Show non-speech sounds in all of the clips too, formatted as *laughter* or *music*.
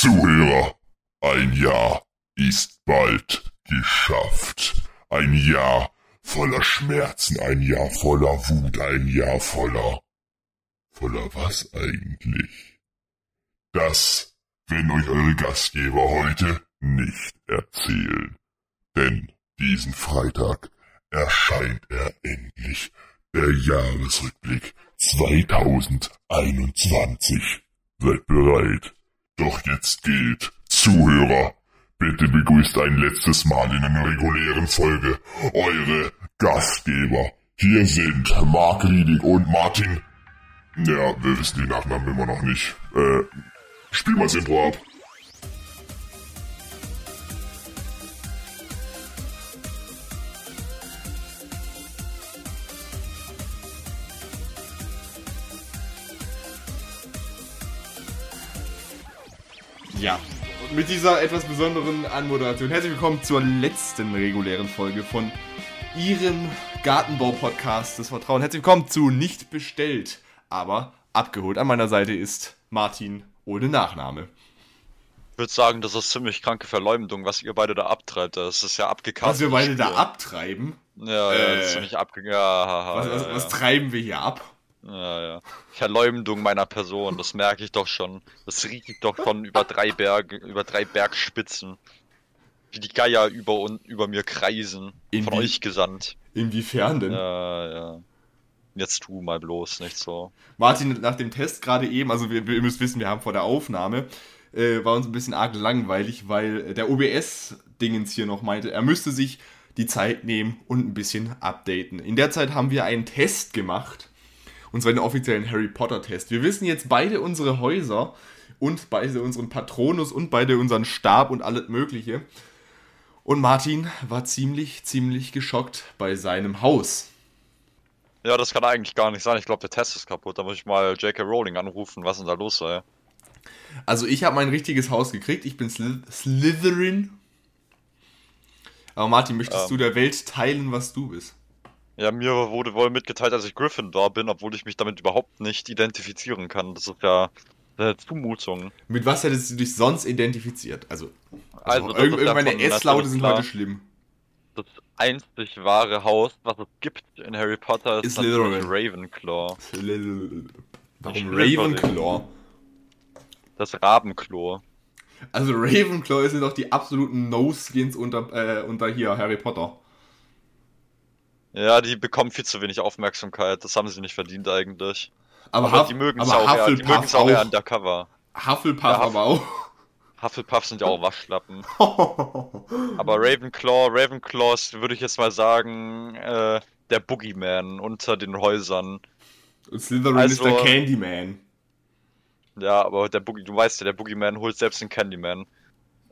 Zuhörer, ein Jahr ist bald geschafft. Ein Jahr voller Schmerzen, ein Jahr voller Wut, ein Jahr voller... Voller was eigentlich? Das werden euch eure Gastgeber heute nicht erzählen. Denn diesen Freitag erscheint er endlich, der Jahresrückblick 2021. Seid bereit. Doch jetzt gilt, Zuhörer, bitte begrüßt ein letztes Mal in einer regulären Folge eure Gastgeber. Hier sind Marc Liedig und Martin. Ja, wir wissen die Nachnamen immer noch nicht. Äh, spiel mal das Intro ab. Ja. Und mit dieser etwas besonderen Anmoderation herzlich willkommen zur letzten regulären Folge von Ihrem Gartenbau-Podcast des Vertrauens. Herzlich willkommen zu Nicht bestellt, aber abgeholt. An meiner Seite ist Martin ohne Nachname. Ich würde sagen, das ist ziemlich kranke Verleumdung, was ihr beide da abtreibt. Das ist ja abgekauft. Was wir beide da abtreiben? Ja, ja, Äh, das ist ziemlich abge... Ja, Was, was, ja, was treiben wir hier ab? Ja, ja. Verleumdung meiner Person, das merke ich doch schon. Das riecht doch von über drei Berge, über drei Bergspitzen. Wie die Geier über, und, über mir kreisen. In von euch gesandt. Inwiefern denn? Ja, ja. Jetzt tu mal bloß nicht so. Martin, nach dem Test gerade eben, also wir, wir müsst wissen, wir haben vor der Aufnahme, äh, war uns ein bisschen arg langweilig, weil der OBS-Dingens hier noch meinte, er müsste sich die Zeit nehmen und ein bisschen updaten. In der Zeit haben wir einen Test gemacht, und zwar den offiziellen Harry Potter-Test. Wir wissen jetzt beide unsere Häuser und beide unseren Patronus und beide unseren Stab und alles Mögliche. Und Martin war ziemlich, ziemlich geschockt bei seinem Haus. Ja, das kann eigentlich gar nicht sein. Ich glaube, der Test ist kaputt. Da muss ich mal J.K. Rowling anrufen, was denn da los sei. Also ich habe mein richtiges Haus gekriegt. Ich bin Sly Slytherin. Aber Martin, möchtest Ähm. du der Welt teilen, was du bist? Ja, mir wurde wohl mitgeteilt, dass ich Gryffindor bin, obwohl ich mich damit überhaupt nicht identifizieren kann. Das ist ja eine Zumutung. Mit was hättest du dich sonst identifiziert? Also, also, Also, das irgend- ist irgendwelche davon S-Laute sind heute schlimm. Das einzig wahre Haus, was es gibt in Harry Potter, ist, Ist. Ravenclaw. Warum. Ravenclaw? Das Rabenklo. Also Ravenclaw sind doch die absoluten No-Skins unter, äh, unter hier Harry Potter. Ja, die bekommen viel zu wenig Aufmerksamkeit. Das haben sie nicht verdient eigentlich. Aber, Aber Huff- die mögen es auch, eher, die mögen Hufflepuff es auch auch. undercover. Hufflepuff Ja, Huff- aber auch. Hufflepuff sind ja auch Waschlappen. *laughs* Aber Ravenclaw, Ravenclaws würde ich jetzt mal sagen, äh, der Boogeyman unter den Häusern. Und Slytherin Also- ist der Candyman. Ja, aber der Boogie, du weißt ja, der Boogeyman holt selbst den Candyman.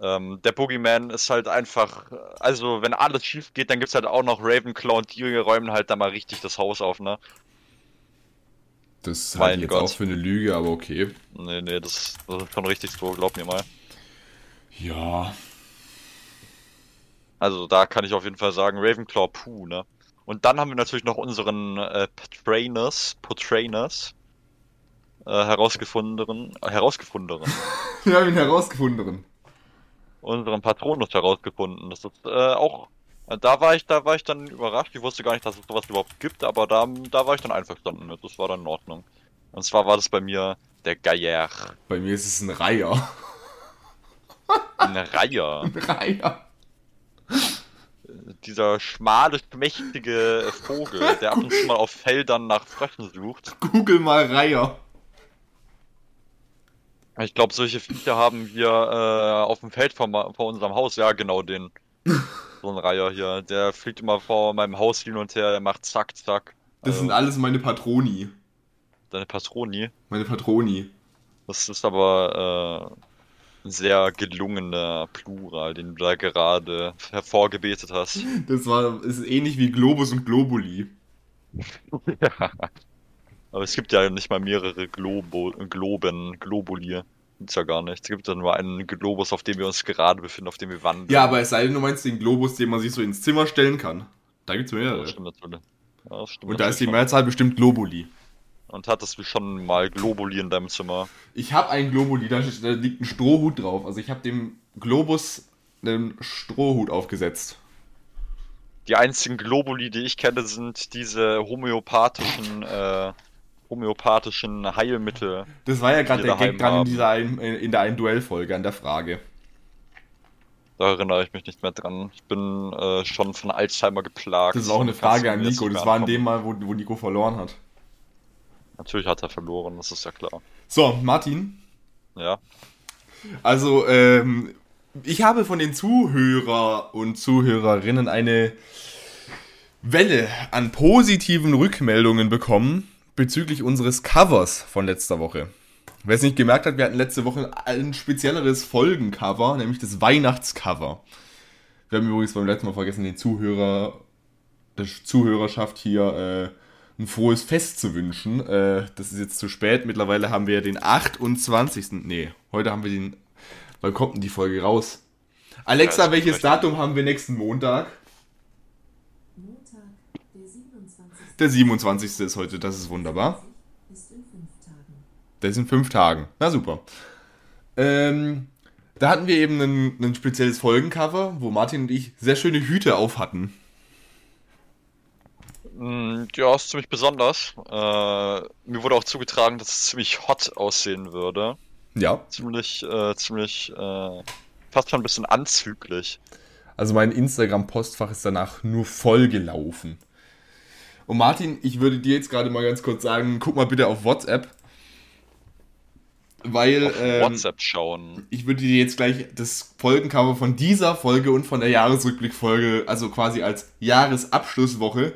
Ähm, der Boogeyman ist halt einfach, also wenn alles schief geht, dann gibt's halt auch noch Ravenclaw und die räumen halt da mal richtig das Haus auf, ne? Das halte ich jetzt Gott. auch für eine Lüge, aber okay. Nee, nee, das, das ist schon richtig so, glaub mir mal. Ja. Also da kann ich auf jeden Fall sagen, Ravenclaw puh, ne? Und dann haben wir natürlich noch unseren äh, Patronus, äh, herausgefundenen, äh, herausgefundenen, *laughs* Wir haben ihn herausgefunden. Unseren Patronus herausgefunden. Das ist äh, auch, da war ich, da war ich dann überrascht. Ich wusste gar nicht, dass es sowas überhaupt gibt, aber da, da war ich dann einverstanden mit. Das war dann in Ordnung. Und zwar war das bei mir der Geier, Bei mir ist es ein Reiher. eine Reihe. *laughs* Ein Reiher. Dieser schmale, schmächtige Vogel, der ab und zu mal auf Feldern nach Fröschen sucht. Google mal Reiher. Ich glaube, solche Viecher haben wir äh, auf dem Feld vor, vor unserem Haus. Ja, genau den. *laughs* So ein Reiher hier. Der fliegt immer vor meinem Haus hin und her. Der macht zack, zack. Das Also, sind alles meine Patroni. Deine Patroni. Meine Patroni. Das ist aber äh, ein sehr gelungener Plural, den du da gerade hervorgebetet hast. Das war, ist ähnlich wie Globus und Globuli. *laughs* Aber es gibt ja nicht mal mehrere Globo Globen, Globuli. Gibt's ja gar nicht. Es gibt ja nur einen Globus, auf dem wir uns gerade befinden, auf dem wir wandern. Ja, aber es sei denn, du meinst den Globus, den man sich so ins Zimmer stellen kann. Da gibt's Ja, mehrere. das stimmt natürlich. Ja, stimmt Und da ist die Mehrzahl bestimmt Globuli. Und hattest du schon mal Globuli in deinem Zimmer? Ich habe einen Globuli, da, da liegt ein Strohhut drauf. Also ich habe dem Globus einen Strohhut aufgesetzt. Die einzigen Globuli, die ich kenne, sind diese homöopathischen, äh, homöopathischen Heilmittel. Das war ja gerade der Gag dran in, dieser einen, in der einen Duellfolge an der Frage. Da erinnere ich mich nicht mehr dran. Ich bin äh, schon von Alzheimer geplagt. Das ist auch eine Frage an Nico. Das war an antworten. dem Mal, wo, wo Nico verloren hat. Natürlich hat er verloren, das ist ja klar. So, Martin. Ja. Also, ähm, ich habe von den Zuhörer und Zuhörerinnen eine Welle an positiven Rückmeldungen bekommen bezüglich unseres Covers von letzter Woche. Wer es nicht gemerkt hat, wir hatten letzte Woche ein spezielleres Folgencover, nämlich das Weihnachtscover. Wir haben übrigens beim letzten Mal vergessen, den Zuhörer, der Zuhörerschaft hier äh, ein frohes Fest zu wünschen. Äh, das ist jetzt zu spät. Mittlerweile haben wir den 28. Nee, heute haben wir den. Wann kommt denn die Folge raus? Alexa, welches Datum haben wir nächsten? Montag, der 27. Der 27. ist heute, das ist wunderbar. ist in fünf Tagen. Das sind fünf Tagen. Na super. Ähm, da hatten wir eben ein, ein spezielles Folgencover, wo Martin und ich sehr schöne Hüte auf hatten. Mm, Ja, ist ziemlich besonders. Äh, mir wurde auch zugetragen, dass es ziemlich hot aussehen würde. Ja. Ziemlich, äh, ziemlich, äh, fast schon ein bisschen anzüglich. Also mein Instagram-Postfach ist danach nur voll gelaufen. Und Martin, ich würde dir jetzt gerade mal ganz kurz sagen, guck mal bitte auf WhatsApp. Weil Auf ähm, WhatsApp schauen. ich würde dir jetzt gleich das Folgencover von dieser Folge und von der Jahresrückblickfolge, also quasi als Jahresabschlusswoche,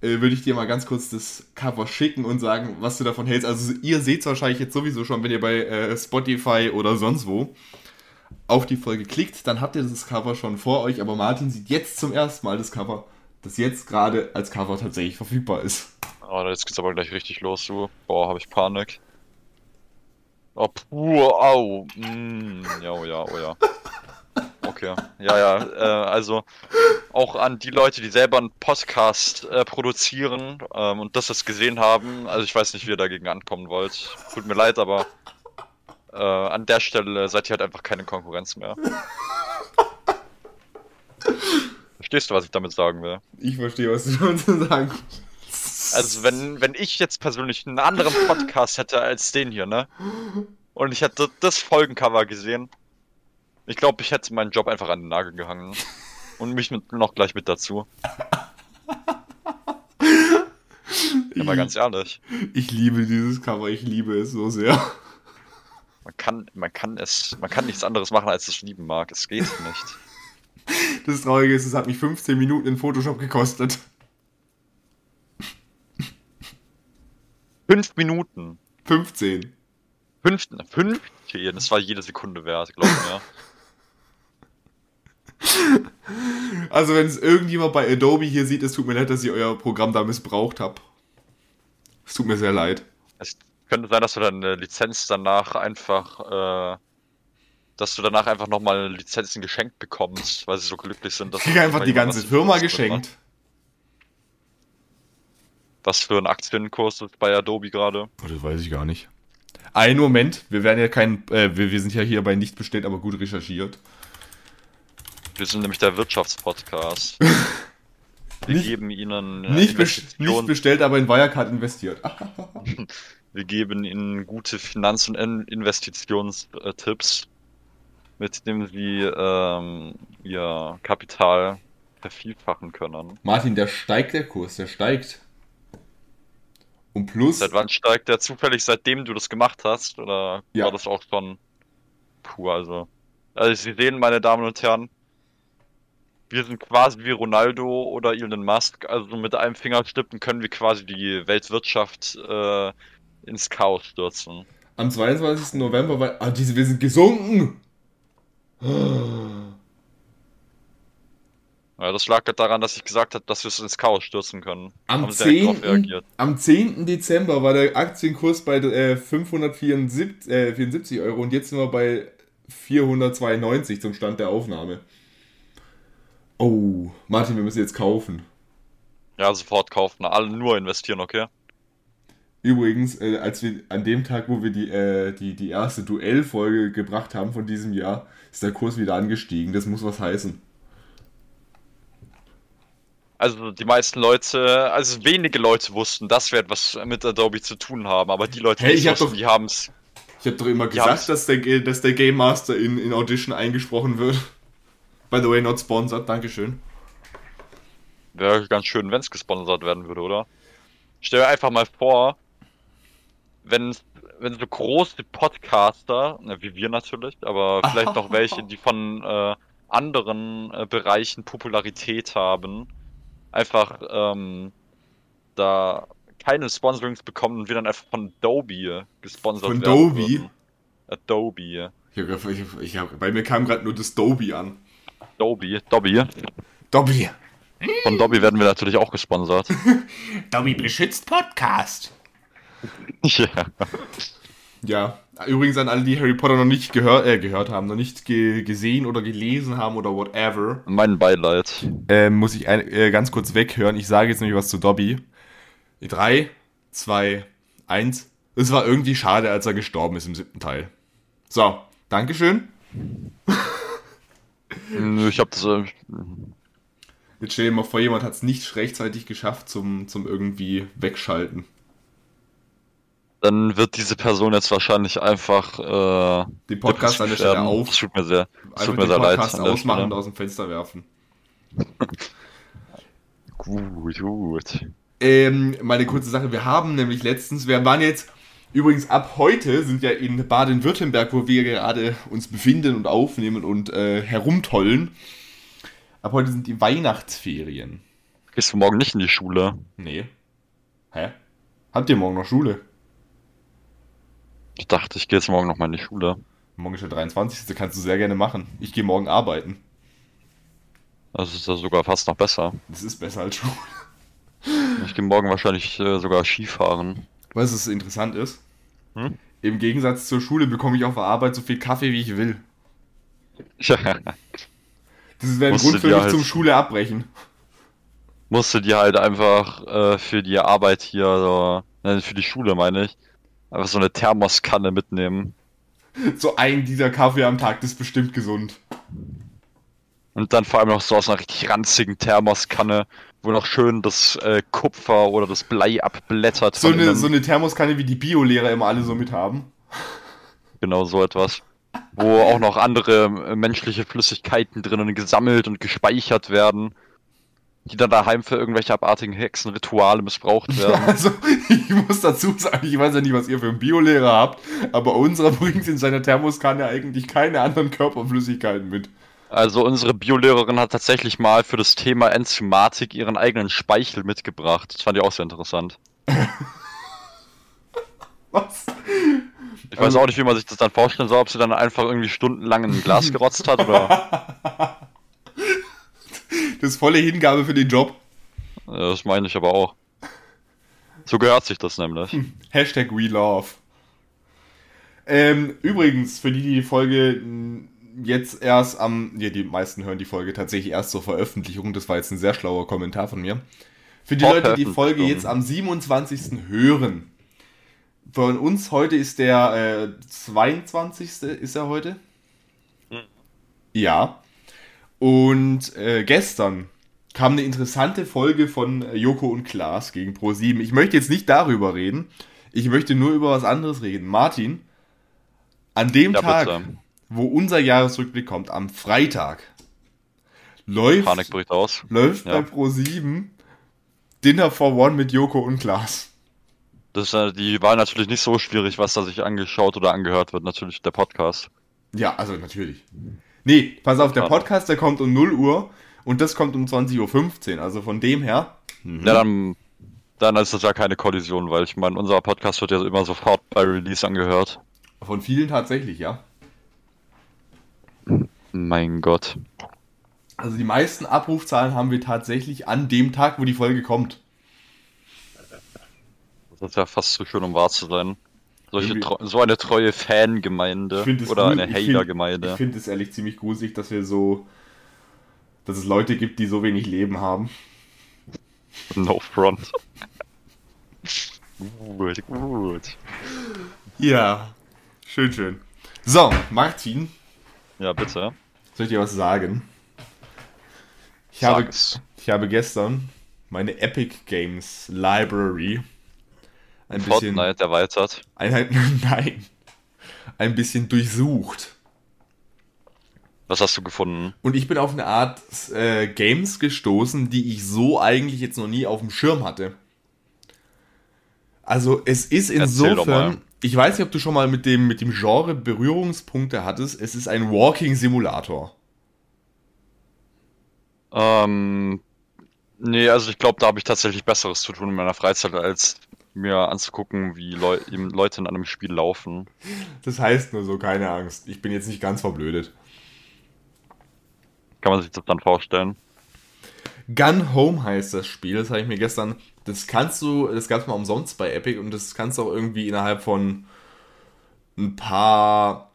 äh, würde ich dir mal ganz kurz das Cover schicken und sagen, was du davon hältst. Also ihr seht es wahrscheinlich jetzt sowieso schon, wenn ihr bei äh, Spotify oder sonst wo auf die Folge klickt, dann habt ihr das Cover schon vor euch, aber Martin sieht jetzt zum ersten Mal das Cover, das jetzt gerade als Cover tatsächlich verfügbar ist. Oh, jetzt geht's aber gleich richtig los, du. Boah, habe ich Panik. Oh, puh, au. Mm, ja, oh ja, oh ja. Okay. Ja, ja, äh, also auch an die Leute, die selber einen Podcast äh, produzieren ähm, und das jetzt gesehen haben. Also ich weiß nicht, wie ihr dagegen ankommen wollt. Tut mir leid, aber äh, an der Stelle seid ihr halt einfach keine Konkurrenz mehr. Verstehst du, was ich damit sagen will? Ich verstehe, was du damit sagen. Also wenn, wenn ich jetzt persönlich einen anderen Podcast hätte als den hier, ne? Und ich hätte das Folgencover gesehen, ich glaube, ich hätte meinen Job einfach an den Nagel gehangen. Und mich mit, noch gleich mit dazu. Ja, mal ganz ehrlich. Ich liebe dieses Cover, ich liebe es so sehr. Man kann, man kann es, man kann nichts anderes machen, als es lieben mag. Es geht nicht. Das Traurige ist, es hat mich 15 Minuten in Photoshop gekostet. Fünf Minuten. 15. Fünf, fünf? Okay, das war jede Sekunde wert, glaub mir. Also wenn es irgendjemand bei Adobe hier sieht, es tut mir leid, dass ich euer Programm da missbraucht habe. Es tut mir sehr leid. Es könnte sein, dass du deine Lizenz danach einfach, äh, dass du danach einfach nochmal Lizenzen geschenkt bekommst, weil sie so glücklich sind, dass Ich kriege einfach die ganze Firma geschenkt. macht. Was für ein Aktienkurs ist bei Adobe gerade? Oh, das weiß ich gar nicht. Einen Moment, wir werden ja kein, äh, wir, wir sind ja hier bei nicht bestellt, aber gut recherchiert. Wir sind nämlich der Wirtschaftspodcast. *laughs* Wir Nicht- geben ihnen äh, Nicht, bes nicht bestellt, aber in Wirecard investiert. *laughs* Wir geben Ihnen gute Finanz- und In- Investitionstipps, mit denen Sie ähm, Ihr Kapital vervielfachen können. Martin, der steigt der Kurs, der steigt. Und plus, Seit wann steigt der zufällig, seitdem du das gemacht hast? Oder Ja. war das auch schon puh, also. Also Sie sehen, meine Damen und Herren, wir sind quasi wie Ronaldo oder Elon Musk. Also mit einem Fingerschnippen können wir quasi die Weltwirtschaft äh, ins Chaos stürzen. am 22. November war, ah, diese, wir sind gesunken. Ja, das lag halt daran, dass ich gesagt habe, dass wir es ins Chaos stürzen können. Am Haben sie direkt drauf 10. reagiert. am 10. Dezember war der Aktienkurs bei äh, 574 äh, 74 Euro und jetzt sind wir bei 492 zum Stand der Aufnahme. Oh, Martin, wir müssen jetzt kaufen. Ja, sofort kaufen. Alle nur investieren, okay? Übrigens, äh, als wir an dem Tag, wo wir die, äh, die, die erste Duellfolge gebracht haben von diesem Jahr, ist der Kurs wieder angestiegen. Das muss was heißen. Also die meisten Leute, also wenige Leute wussten, dass wir etwas mit Adobe zu tun haben, aber die Leute, Hey, die hab wussten, doch- die haben es. Ich habe doch immer gesagt, dass der, dass der Game Master in, in Audition eingesprochen wird. By the way, not sponsored, Dankeschön. Wäre ganz schön, wenn es gesponsert werden würde, oder? Stell dir einfach mal vor, wenn, wenn so große Podcaster, wie wir natürlich, aber vielleicht noch welche, die von äh, anderen äh, Bereichen Popularität haben, einfach ähm, da keine Sponsorings bekommen und wir dann einfach von Adobe gesponsert Von werden Adobe? würden. Adobe. Ich hab, ich ich hab, bei mir kam gerade nur das Doby an. Adobe. Dobby. Dobby. Von Dobby werden wir natürlich auch gesponsert. *laughs* Dobby beschützt Podcast. *laughs* ja. Ja, übrigens an alle, die Harry Potter noch nicht gehör, äh, gehört haben, noch nicht ge gesehen oder gelesen haben oder whatever, Mein Beileid. ähm, muss ich ein, äh, ganz kurz weghören. Ich sage jetzt nämlich was zu Dobby. 3, 2, 1. Es war irgendwie schade, als er gestorben ist im siebten Teil. So, Dankeschön. Nö, Ich hab das. Äh, Jetzt stell dir mal vor, jemand hat es nicht rechtzeitig geschafft zum, zum irgendwie wegschalten. Dann wird diese Person jetzt wahrscheinlich einfach. Äh, Den Podcast an der Stelle auf. Das tut mir sehr, das tut mir sehr leid. Ausmachen und aus dem Fenster werfen. *laughs* Gut, gut. Ähm, mal eine kurze Sache. Wir haben nämlich letztens, wir waren jetzt, übrigens ab heute sind ja in Baden-Württemberg, wo wir gerade uns befinden und aufnehmen und äh, herumtollen. Ab heute sind die Weihnachtsferien. Gehst du morgen nicht in die Schule? Nee. Hä? Habt ihr morgen noch Schule? Ich dachte, ich gehe jetzt morgen noch mal in die Schule. Morgen ist der 23. Das kannst du sehr gerne machen. Ich gehe morgen arbeiten. Das ist ja sogar fast noch besser. Das ist besser als Schule. *laughs* Ich gehe morgen wahrscheinlich äh, sogar Skifahren. Weißt du, was interessant ist? Hm? Im Gegensatz zur Schule bekomme ich auf der Arbeit so viel Kaffee, wie ich will. Ja. *laughs* Das wäre ein Musst Grund du für mich halt- zum Schule abbrechen. Musste dir halt einfach äh, für die Arbeit hier, so, ne, für die Schule meine ich, einfach so eine Thermoskanne mitnehmen. So ein dieser Kaffee am Tag, das ist bestimmt gesund. Und dann vor allem noch so aus einer richtig ranzigen Thermoskanne, wo noch schön das äh, Kupfer oder das Blei abblättert. So eine, so eine Thermoskanne, wie die Biolehrer immer alle so mit haben. Genau so etwas. Wo auch noch andere äh, menschliche Flüssigkeiten drinnen gesammelt und gespeichert werden, die dann daheim für irgendwelche abartigen Hexenrituale missbraucht werden. *laughs* Also, ich muss dazu sagen, ich weiß ja nicht, was ihr für einen Biolehrer habt, aber unserer *laughs* bringt in seiner Thermoskanne eigentlich keine anderen Körperflüssigkeiten mit. Also unsere Biolehrerin hat tatsächlich mal für das Thema Enzymatik ihren eigenen Speichel mitgebracht. Das fand ich auch sehr interessant. *laughs* Was? Ich weiß auch nicht, wie man sich das dann vorstellen soll, ob sie dann einfach irgendwie stundenlang in ein Glas gerotzt hat oder. Das ist volle Hingabe für den Job. Das meine ich aber auch. So gehört sich das nämlich. Hashtag We Love. Ähm, übrigens, für die, die die Folge jetzt erst am, ja, die meisten hören die Folge tatsächlich erst zur Veröffentlichung, das war jetzt ein sehr schlauer Kommentar von mir. Für die Leute, die die Folge jetzt am 27. hören, von uns heute ist der äh, 22. ist er heute? Hm. Ja. Und äh, gestern kam eine interessante Folge von äh, Joko und Klaas gegen Pro7. Ich möchte jetzt nicht darüber reden. Ich möchte nur über was anderes reden. Martin, an dem Ja, Tag, bitte. wo unser Jahresrückblick kommt, am Freitag, läuft, läuft Ja. bei Pro7 Dinner for One mit Joko und Klaas. Das ist, äh, die war natürlich nicht so schwierig, was da sich angeschaut oder angehört wird. Natürlich der Podcast. Ja, also natürlich. Nee, pass auf, der. Podcast, der kommt um 0 Uhr und das kommt um 20.15 Uhr. Also von dem her. Ja, dann, dann ist das ja keine Kollision, weil ich meine, unser Podcast wird ja immer sofort bei Release angehört. Von vielen tatsächlich, ja. Mein Gott. Also die meisten Abrufzahlen haben wir tatsächlich an dem Tag, wo die Folge kommt. Das ist ja fast zu schön, um wahr zu sein. Solche so eine treue Fangemeinde oder eine find- Ich Hater-Gemeinde. finde es ehrlich ziemlich gruselig, dass wir so. dass es Leute gibt, die so wenig Leben haben. No front. Gut, gut. Ja, schön, schön. So, Martin, Ja, bitte. soll ich dir was sagen? Ich habe, ich habe gestern meine Epic Games Library ein bisschen, Fortnite erweitert. ein, *laughs* nein, ein bisschen durchsucht. Was hast du gefunden? Und ich bin auf eine Art äh, Games gestoßen, die ich so eigentlich jetzt noch nie auf dem Schirm hatte. Also es ist insofern, ich weiß nicht, ob du schon mal mit dem, mit dem Genre Berührungspunkte hattest, es ist ein Walking Simulator. Ähm, nee, also ich glaube, da habe ich tatsächlich Besseres zu tun in meiner Freizeit, als mir anzugucken, wie Leu Leute in einem Spiel laufen. Das heißt nur so, keine Angst. Ich bin jetzt nicht ganz verblödet. Kann man sich das dann vorstellen? Gun Home heißt das Spiel, das habe ich mir gestern, das kannst du, das gab es mal umsonst bei Epic und das kannst du auch irgendwie innerhalb von ein paar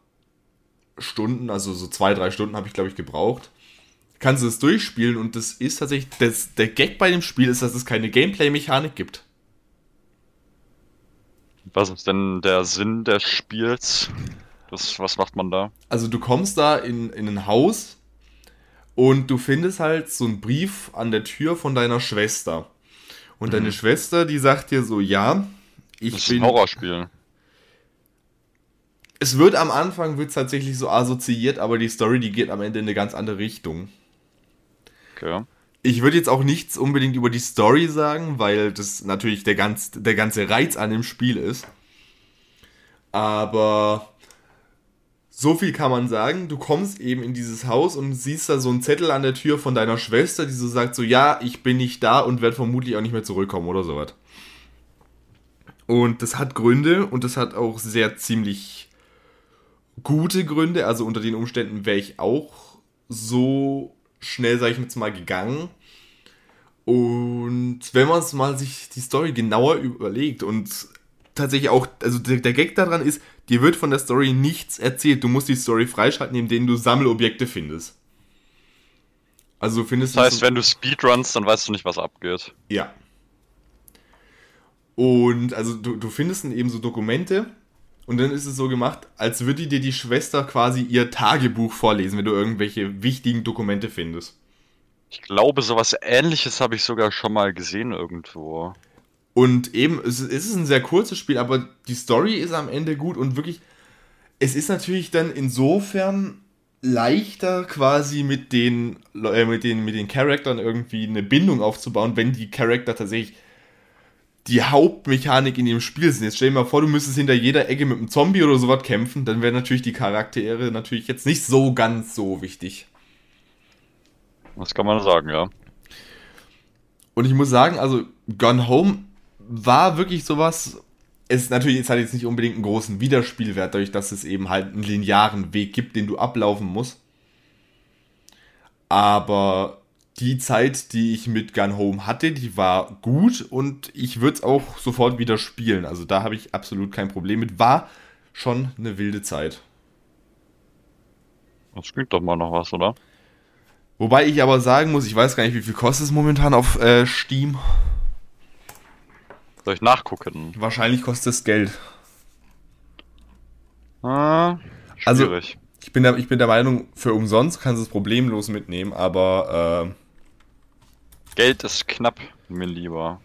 Stunden, also so zwei, drei Stunden habe ich glaube ich gebraucht, kannst du es durchspielen und das ist tatsächlich, das, der Gag bei dem Spiel ist, dass es keine Gameplay-Mechanik gibt. Was ist denn der Sinn des Spiels? Das, was macht man da? Also du kommst da in, in ein Haus und du findest halt so einen Brief an der Tür von deiner Schwester. Und deine Schwester, die sagt dir so, ja, ich Das ist bin... ein Horrorspiel. Es wird am Anfang wird tatsächlich so assoziiert, aber die Story, die geht am Ende in eine ganz andere Richtung. Okay. Ich würde jetzt auch nichts unbedingt über die Story sagen, weil das natürlich der, ganz, der ganze Reiz an dem Spiel ist. Aber so viel kann man sagen. Du kommst eben in dieses Haus und siehst da so einen Zettel an der Tür von deiner Schwester, die so sagt, so ja, ich bin nicht da und werde vermutlich auch nicht mehr zurückkommen oder sowas. Und das hat Gründe und das hat auch sehr ziemlich gute Gründe. Also unter den Umständen wäre ich auch so schnell, sage ich jetzt mal, gegangen. Und wenn man es mal sich die Story genauer überlegt und tatsächlich auch, also der, der Gag daran ist, dir wird von der Story nichts erzählt. Du musst die Story freischalten, indem du Sammelobjekte findest. Also du findest Das heißt, so- wenn du Speedruns, dann weißt du nicht, was abgeht. ja. Und also du, du findest dann eben so Dokumente und dann ist es so gemacht, als würde dir die Schwester quasi ihr Tagebuch vorlesen, wenn du irgendwelche wichtigen Dokumente findest. Ich glaube, sowas ähnliches habe ich sogar schon mal gesehen irgendwo. Und eben, es ist- ein sehr kurzes Spiel, aber die Story ist am Ende gut und wirklich, es ist natürlich dann insofern leichter quasi mit den, äh, mit den, mit den Charaktern irgendwie eine Bindung aufzubauen, wenn die Charakter tatsächlich die Hauptmechanik in dem Spiel sind. Jetzt stell dir mal vor, du müsstest hinter jeder Ecke mit einem Zombie oder sowas kämpfen, dann wären natürlich die Charaktere natürlich jetzt nicht so ganz so wichtig. Das kann man sagen, ja. Und ich muss sagen, also Gone Home war wirklich sowas. Es natürlich, es hat jetzt nicht unbedingt einen großen Wiederspielwert, dadurch, dass es eben halt einen linearen Weg gibt, den du ablaufen musst. Aber die Zeit, die ich mit Gun Home hatte, die war gut und ich würde es auch sofort wieder spielen. Also da habe ich absolut kein Problem mit. War schon eine wilde Zeit. Das klingt doch mal noch was, oder? Wobei ich aber sagen muss, ich weiß gar nicht, wie viel kostet es momentan auf äh, Steam. Soll ich nachgucken? Wahrscheinlich kostet es Geld. Ah, Also- schwierig. Ich bin, der, ich bin der Meinung, für umsonst kannst du es problemlos mitnehmen, aber Geld ist knapp, mir lieber.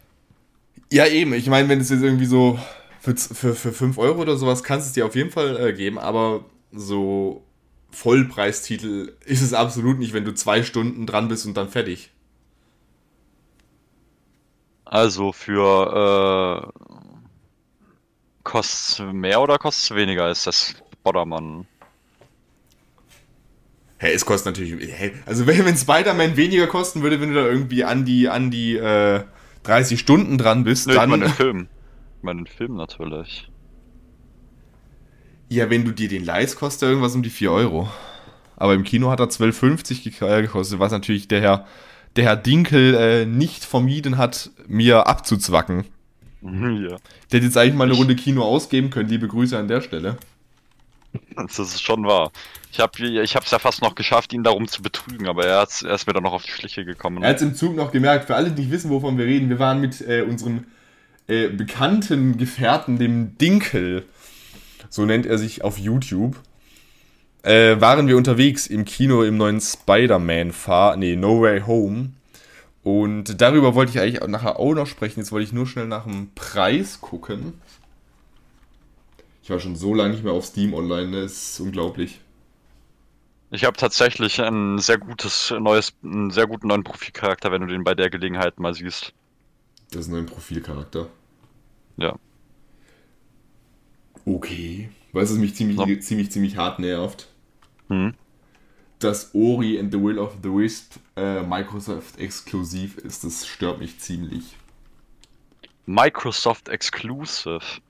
ja eben, ich meine, wenn es jetzt irgendwie so für, für, für 5 Euro oder sowas kannst du es dir auf jeden Fall äh, geben, aber so Vollpreistitel ist es absolut nicht, wenn du zwei Stunden dran bist und dann fertig. Also für äh, kostet mehr oder kostet weniger ist das Bordermann. Hä, es kostet natürlich. Hä, also wenn, wenn Spider-Man weniger kosten würde, wenn du da irgendwie an die, an die äh, 30 Stunden dran bist, Nö, ich dann. meine den Film. Ich meine den Film natürlich. Ja, wenn du dir den leihst, kostet er irgendwas um die 4 Euro. Aber im Kino hat er 12,50 gek- äh, gekostet, was natürlich der Herr, der Herr Dinkel äh, nicht vermieden hat, mir abzuzwacken. *laughs* ja. Der hätte jetzt eigentlich mal eine Runde Kino ausgeben können. Liebe Grüße an der Stelle. Das ist schon wahr. Ich habe ich hab's ja fast noch geschafft, ihn darum zu betrügen, aber er, er ist mir dann noch auf die Schliche gekommen. Er hat es im Zug noch gemerkt, für alle, die nicht wissen, wovon wir reden, wir waren mit äh, unserem äh, bekannten Gefährten, dem Dinkel, so nennt er sich auf YouTube, äh, waren wir unterwegs im Kino im neuen Spider-Man-Fahr, nee, No Way Home. Und darüber wollte ich eigentlich nachher auch noch sprechen. Jetzt wollte ich nur schnell nach dem Preis gucken. Ich war schon so lange nicht mehr auf Steam online, ne? Das ist unglaublich. Ich habe tatsächlich ein sehr gutes neues, einen sehr guten neuen Profilcharakter, wenn du den bei der Gelegenheit mal siehst. Das ist ein Profilcharakter. Ja. Okay. Weißt du, was mich ziemlich, So. ziemlich, ziemlich hart nervt? Hm. Dass Ori and the Will of the Wisp äh, Microsoft exklusiv ist. Das stört mich ziemlich. Microsoft Exclusive.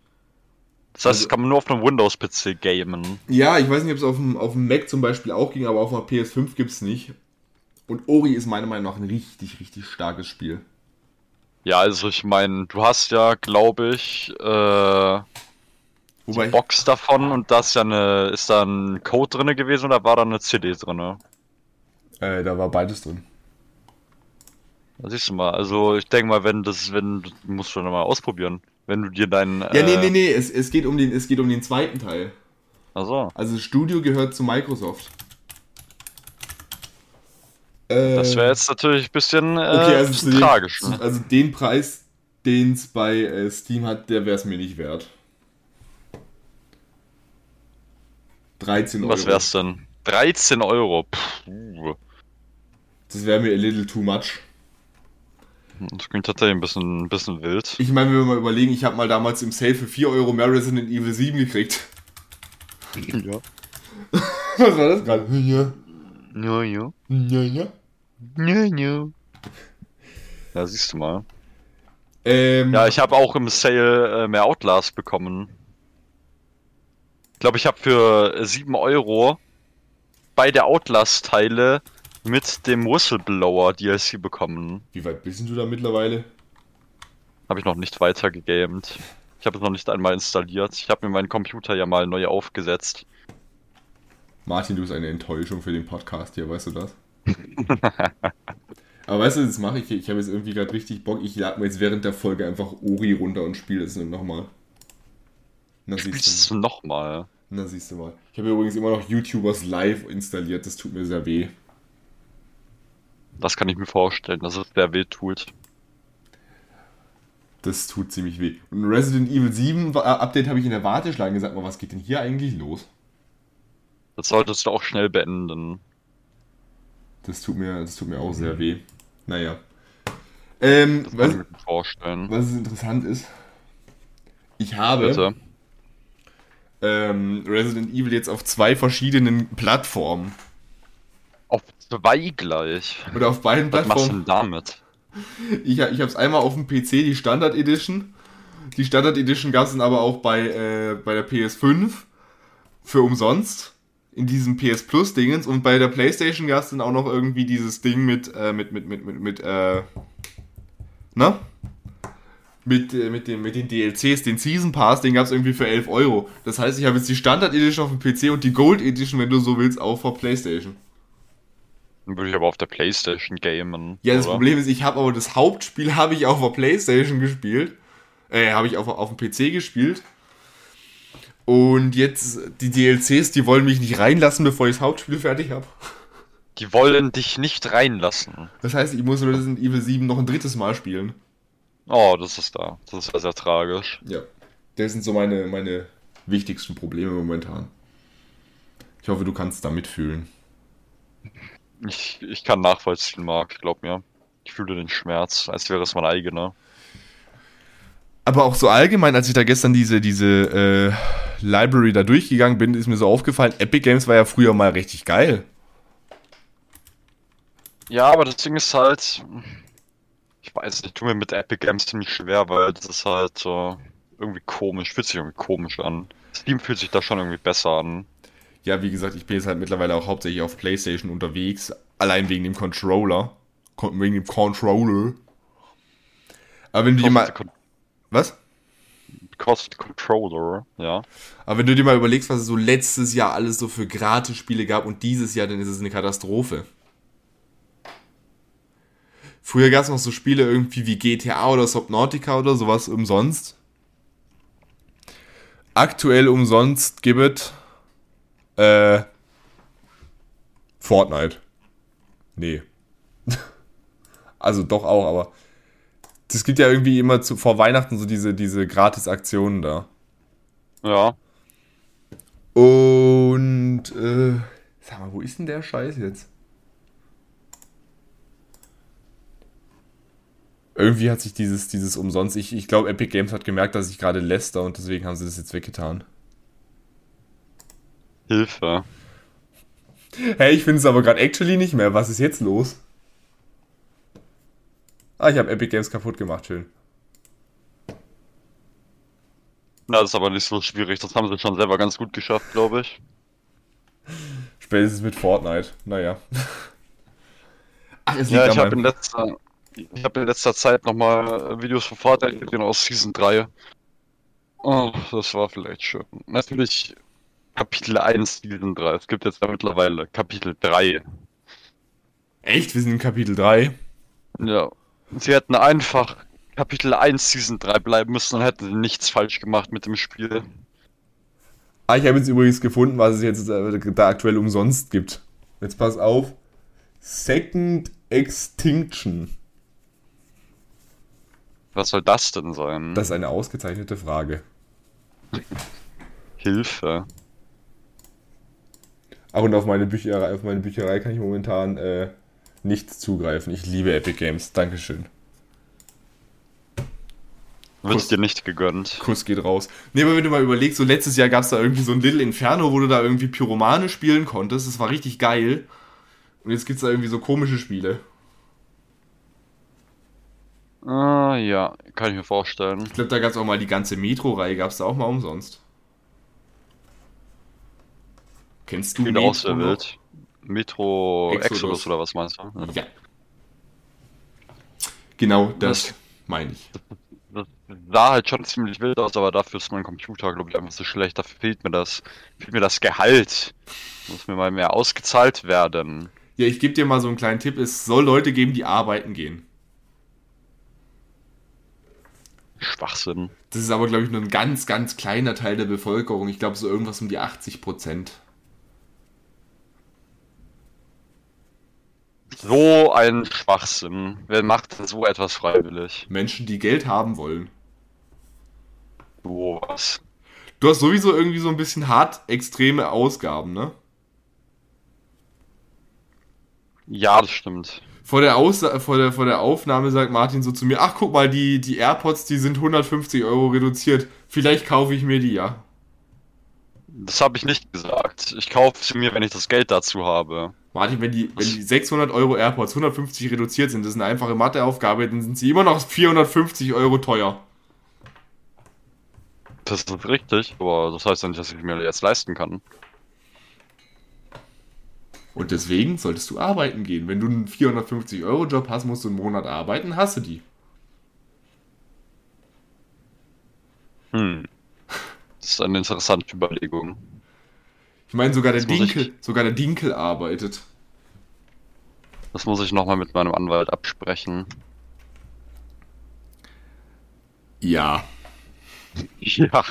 Das heißt, Also- es kann man nur auf einem Windows-PC gamen. Ja, ich weiß nicht, ob es auf dem, auf dem Mac zum Beispiel auch ging, aber auf einer PS5 gibt es nicht. Und Ori ist meiner Meinung nach ein richtig, richtig starkes Spiel. Ja, also ich meine, du hast ja, glaube ich, äh, Wobei, die Box davon und da ist ja eine, ist da ein Code drinne gewesen oder war da eine CD drinne? äh, da war beides drin. Da siehst du mal, also ich denke mal, wenn das, wenn, du musst du noch mal ausprobieren. Wenn du dir deinen, Ja, nee, äh, nee, nee, es, es, geht um den, es geht um den zweiten Teil. Also, Also das Studio gehört zu Microsoft. Äh, das wäre jetzt natürlich ein bisschen, äh, okay, also, bisschen dem, tragisch. Ne? also den Preis, den es bei äh, Steam hat, der wäre es mir nicht wert. 13 Euro. Was wär's denn? 13 Euro. Puh. Das wäre mir a little too much. Das klingt tatsächlich ein bisschen, ein bisschen wild. Ich meine, wenn wir mal überlegen, ich habe mal damals im Sale für 4 Euro mehr Resident Evil 7 gekriegt. *laughs* Ja. *laughs* Was war das gerade? Ja, Ja, ja. ja, ja. Ja, ja. Ja, siehst du mal. Ähm, Ja, ich habe auch im Sale äh, mehr Outlast bekommen. Ich glaube, ich habe für äh, 7 Euro beide Outlast-Teile mit dem Whistleblower DLC bekommen. Wie weit bist du da mittlerweile? Habe ich noch nicht weiter gegamed. Ich habe es noch nicht einmal installiert. Ich habe mir meinen Computer ja mal neu aufgesetzt. Martin, du bist eine Enttäuschung für den Podcast hier, weißt du das? *laughs* Aber weißt du, das mache ich. Ich habe jetzt irgendwie gerade richtig Bock. Ich lade mir jetzt während der Folge einfach Ori runter und spiele es nochmal. Na siehst du, nochmal? na siehst du mal. Ich habe übrigens immer noch YouTubers live installiert. Das tut mir sehr weh. Das kann ich mir vorstellen, dass es sehr weh tut. Das tut ziemlich weh. Und Resident Evil 7 war- äh, Update habe ich in der Warteschlange gesagt. Mal, was geht denn hier eigentlich los? Das solltest du auch schnell beenden. Das tut mir, das tut mir auch sehr weh. Naja. Ähm, Das was, kann ich mir vorstellen. was interessant ist, ich habe Bitte. ähm, Resident Evil jetzt auf zwei verschiedenen Plattformen. Auf zwei gleich. Oder auf beiden Was machst du Plattformen. denn damit? Ich, ich habe es einmal auf dem PC, die Standard Edition. Die Standard Edition gab es dann aber auch bei, äh, bei der PS5 für umsonst. In diesem PS Plus Dingens. Und bei der PlayStation gab es dann auch noch irgendwie dieses Ding mit, äh, mit, mit, mit, mit, mit, äh, na? Mit, äh, mit, dem, mit den DLCs, den Season Pass, den gab es irgendwie für 11 Euro. Das heißt, ich habe jetzt die Standard Edition auf dem PC und die Gold Edition, wenn du so willst, auch auf PlayStation. Dann würde ich aber auf der Playstation gamen. Ja, das oder? Problem ist, ich habe aber das Hauptspiel habe ich auf der Playstation gespielt. Äh, habe ich auf, auf dem PC gespielt. Und jetzt die DLCs, die wollen mich nicht reinlassen, bevor ich das Hauptspiel fertig habe. Die wollen dich nicht reinlassen. Das heißt, ich muss Resident Evil 7 noch ein drittes Mal spielen. Oh, das ist da. Das ist ja sehr tragisch. Ja. Das sind so meine, meine wichtigsten Probleme momentan. Ich hoffe, du kannst da mitfühlen. Ich, ich kann nachvollziehen, Marc, glaub mir. Ich fühle den Schmerz, als wäre es mein eigener. Aber auch so allgemein, als ich da gestern diese, diese äh, Library da durchgegangen bin, ist mir so aufgefallen, Epic Games war ja früher mal richtig geil. Ja, aber das Ding ist halt. Ich weiß nicht, tu mir mit Epic Games ziemlich schwer, weil das ist halt so irgendwie komisch, fühlt sich irgendwie komisch an. Steam fühlt sich da schon irgendwie besser an. Ja, wie gesagt, ich bin jetzt halt mittlerweile auch hauptsächlich auf PlayStation unterwegs, allein wegen dem Controller. Wegen dem Controller. Aber wenn du dir mal. Was? the controller, ja. Aber wenn du dir mal überlegst, was es so letztes Jahr alles so für Gratis-Spiele gab und dieses Jahr, dann ist es eine Katastrophe. Früher gab es noch so Spiele irgendwie wie GTA oder Subnautica oder sowas umsonst. Aktuell umsonst gibt es äh, Fortnite. Nee. *laughs* also doch auch, aber es gibt ja irgendwie immer zu, vor Weihnachten so diese, diese Gratis-Aktionen da. Ja. Und, äh, sag mal, wo ist denn der Scheiß jetzt? Irgendwie hat sich dieses, dieses umsonst, ich, ich glaube, Epic Games hat gemerkt, dass ich gerade läster und deswegen haben sie das jetzt weggetan. Hilfe. Hey, ich finde es aber gerade actually nicht mehr. Was ist jetzt los? Ah, ich habe Epic Games kaputt gemacht, schön. Na, das ist aber nicht so schwierig. Das haben sie schon selber ganz gut geschafft, glaube ich. *laughs* Spätestens mit Fortnite. Naja. *laughs* Ach, es liegt Ja, an ich habe in letzter, ich habe in letzter Zeit nochmal Videos von Fortnite gesehen aus Season 3. Oh, das war vielleicht schön. Natürlich Kapitel 1 Season 3. Es gibt jetzt ja mittlerweile Kapitel 3. Echt? Wir sind in Kapitel 3. Ja. Sie hätten einfach Kapitel 1 Season 3 bleiben müssen und hätten sie nichts falsch gemacht mit dem Spiel. Ah, ich habe jetzt übrigens gefunden, was es jetzt äh, da aktuell umsonst gibt. Jetzt pass auf. Second Extinction. Was soll das denn sein? Das ist eine ausgezeichnete Frage. Hilfe. Ach, und auf meine Bücherei, auf meine Bücherei kann ich momentan äh, nicht zugreifen. Ich liebe Epic Games. Dankeschön. Wird dir nicht gegönnt. Kuss geht raus. Nee, aber wenn du mal überlegst, so letztes Jahr gab es da irgendwie so ein Little Inferno, wo du da irgendwie Pyromane spielen konntest. Das war richtig geil. Und jetzt gibt es da irgendwie so komische Spiele. Ah, ja, kann ich mir vorstellen. Ich glaube, da gab es auch mal die ganze Metro-Reihe, gab es da auch mal umsonst. Kennst du Metro sehr noch? wild. Metro Exodus. Exodus. oder was meinst du? Ja. Genau, das Das- meine ich. Das sah halt schon ziemlich wild aus, aber dafür ist mein Computer, glaube ich, einfach so schlecht. Dafür fehlt mir das, fehlt mir das Gehalt. Muss mir mal mehr ausgezahlt werden. Ja, ich gebe dir mal so einen kleinen Tipp. Es soll Leute geben, die arbeiten gehen. Schwachsinn. Das ist aber, glaube ich, nur ein ganz, ganz kleiner Teil der Bevölkerung. Ich glaube, so irgendwas um die 80 Prozent. So ein Schwachsinn. Wer macht denn so etwas freiwillig? Menschen, die Geld haben wollen. So was. Du hast sowieso irgendwie so ein bisschen hart extreme Ausgaben, ne? Ja, das stimmt. Vor der, Aussa vor, der, vor der Aufnahme sagt Martin so zu mir, ach guck mal, die, die AirPods, die sind 150 Euro reduziert. Vielleicht kaufe ich mir die, ja. Das habe ich nicht gesagt. Ich kaufe sie mir, wenn ich das Geld dazu habe. Martin, wenn die, wenn die 600 Euro AirPods 150 reduziert sind, das ist eine einfache Matheaufgabe, dann sind sie immer noch 450 Euro teuer. Das ist richtig, aber das heißt ja nicht, dass ich mir jetzt leisten kann. Und deswegen solltest du arbeiten gehen. Wenn du einen 450 Euro Job hast, musst du einen Monat arbeiten, hast du die. Hm. Das ist eine interessante Überlegung. Ich meine, sogar der Das muss ich- Dinkel, sogar der Dinkel arbeitet. Das muss ich nochmal mit meinem Anwalt absprechen. Ja. *laughs* Ja.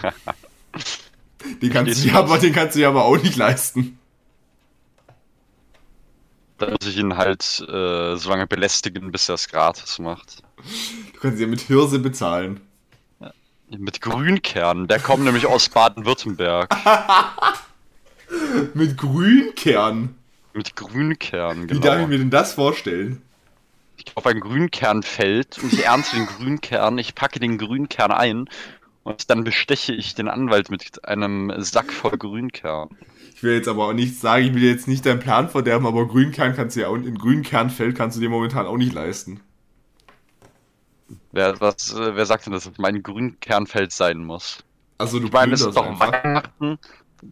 Den kannst, du das? aber, den kannst du dir aber auch nicht leisten. Da muss ich ihn halt äh, so lange belästigen, bis er es gratis macht. Du kannst dir mit Hirse bezahlen. Mit Grünkern, der kommt nämlich aus Baden-Württemberg. *laughs* Mit Grünkern. Mit Grünkern, Wie darf ich genau. mir denn das vorstellen? Ich kaufe ein Grünkernfeld und ich ernte den Grünkern, ich packe den Grünkern ein und dann besteche ich den Anwalt mit einem Sack voll Grünkern. Ich will jetzt aber auch nicht sagen, ich will jetzt nicht deinen Plan verderben, aber Grünkern kannst du ja auch, in Grünkernfeld kannst du dir momentan auch nicht leisten. Wer, was, äh, wer sagt denn, dass es mein Grünkernfeld sein muss? Also du Ich meine, es ist doch einfach. Weihnachten.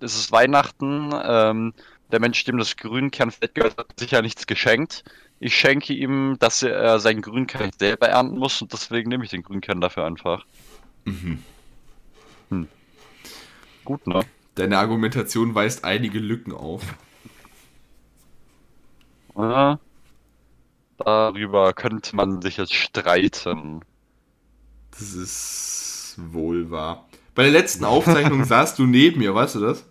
Es ist Weihnachten. Ähm, der Mensch, dem das Grünkernfeld gehört, hat sicher nichts geschenkt. Ich schenke ihm, dass er sein Grünkern selber ernten muss und deswegen nehme ich den Grünkern dafür einfach. Mhm. Hm. Gut, ne? Deine Argumentation weist einige Lücken auf. Ja. Da Darüber könnte man sich jetzt streiten. Das ist wohl wahr. Bei der letzten Aufzeichnung *laughs* saßt du neben mir, weißt du das?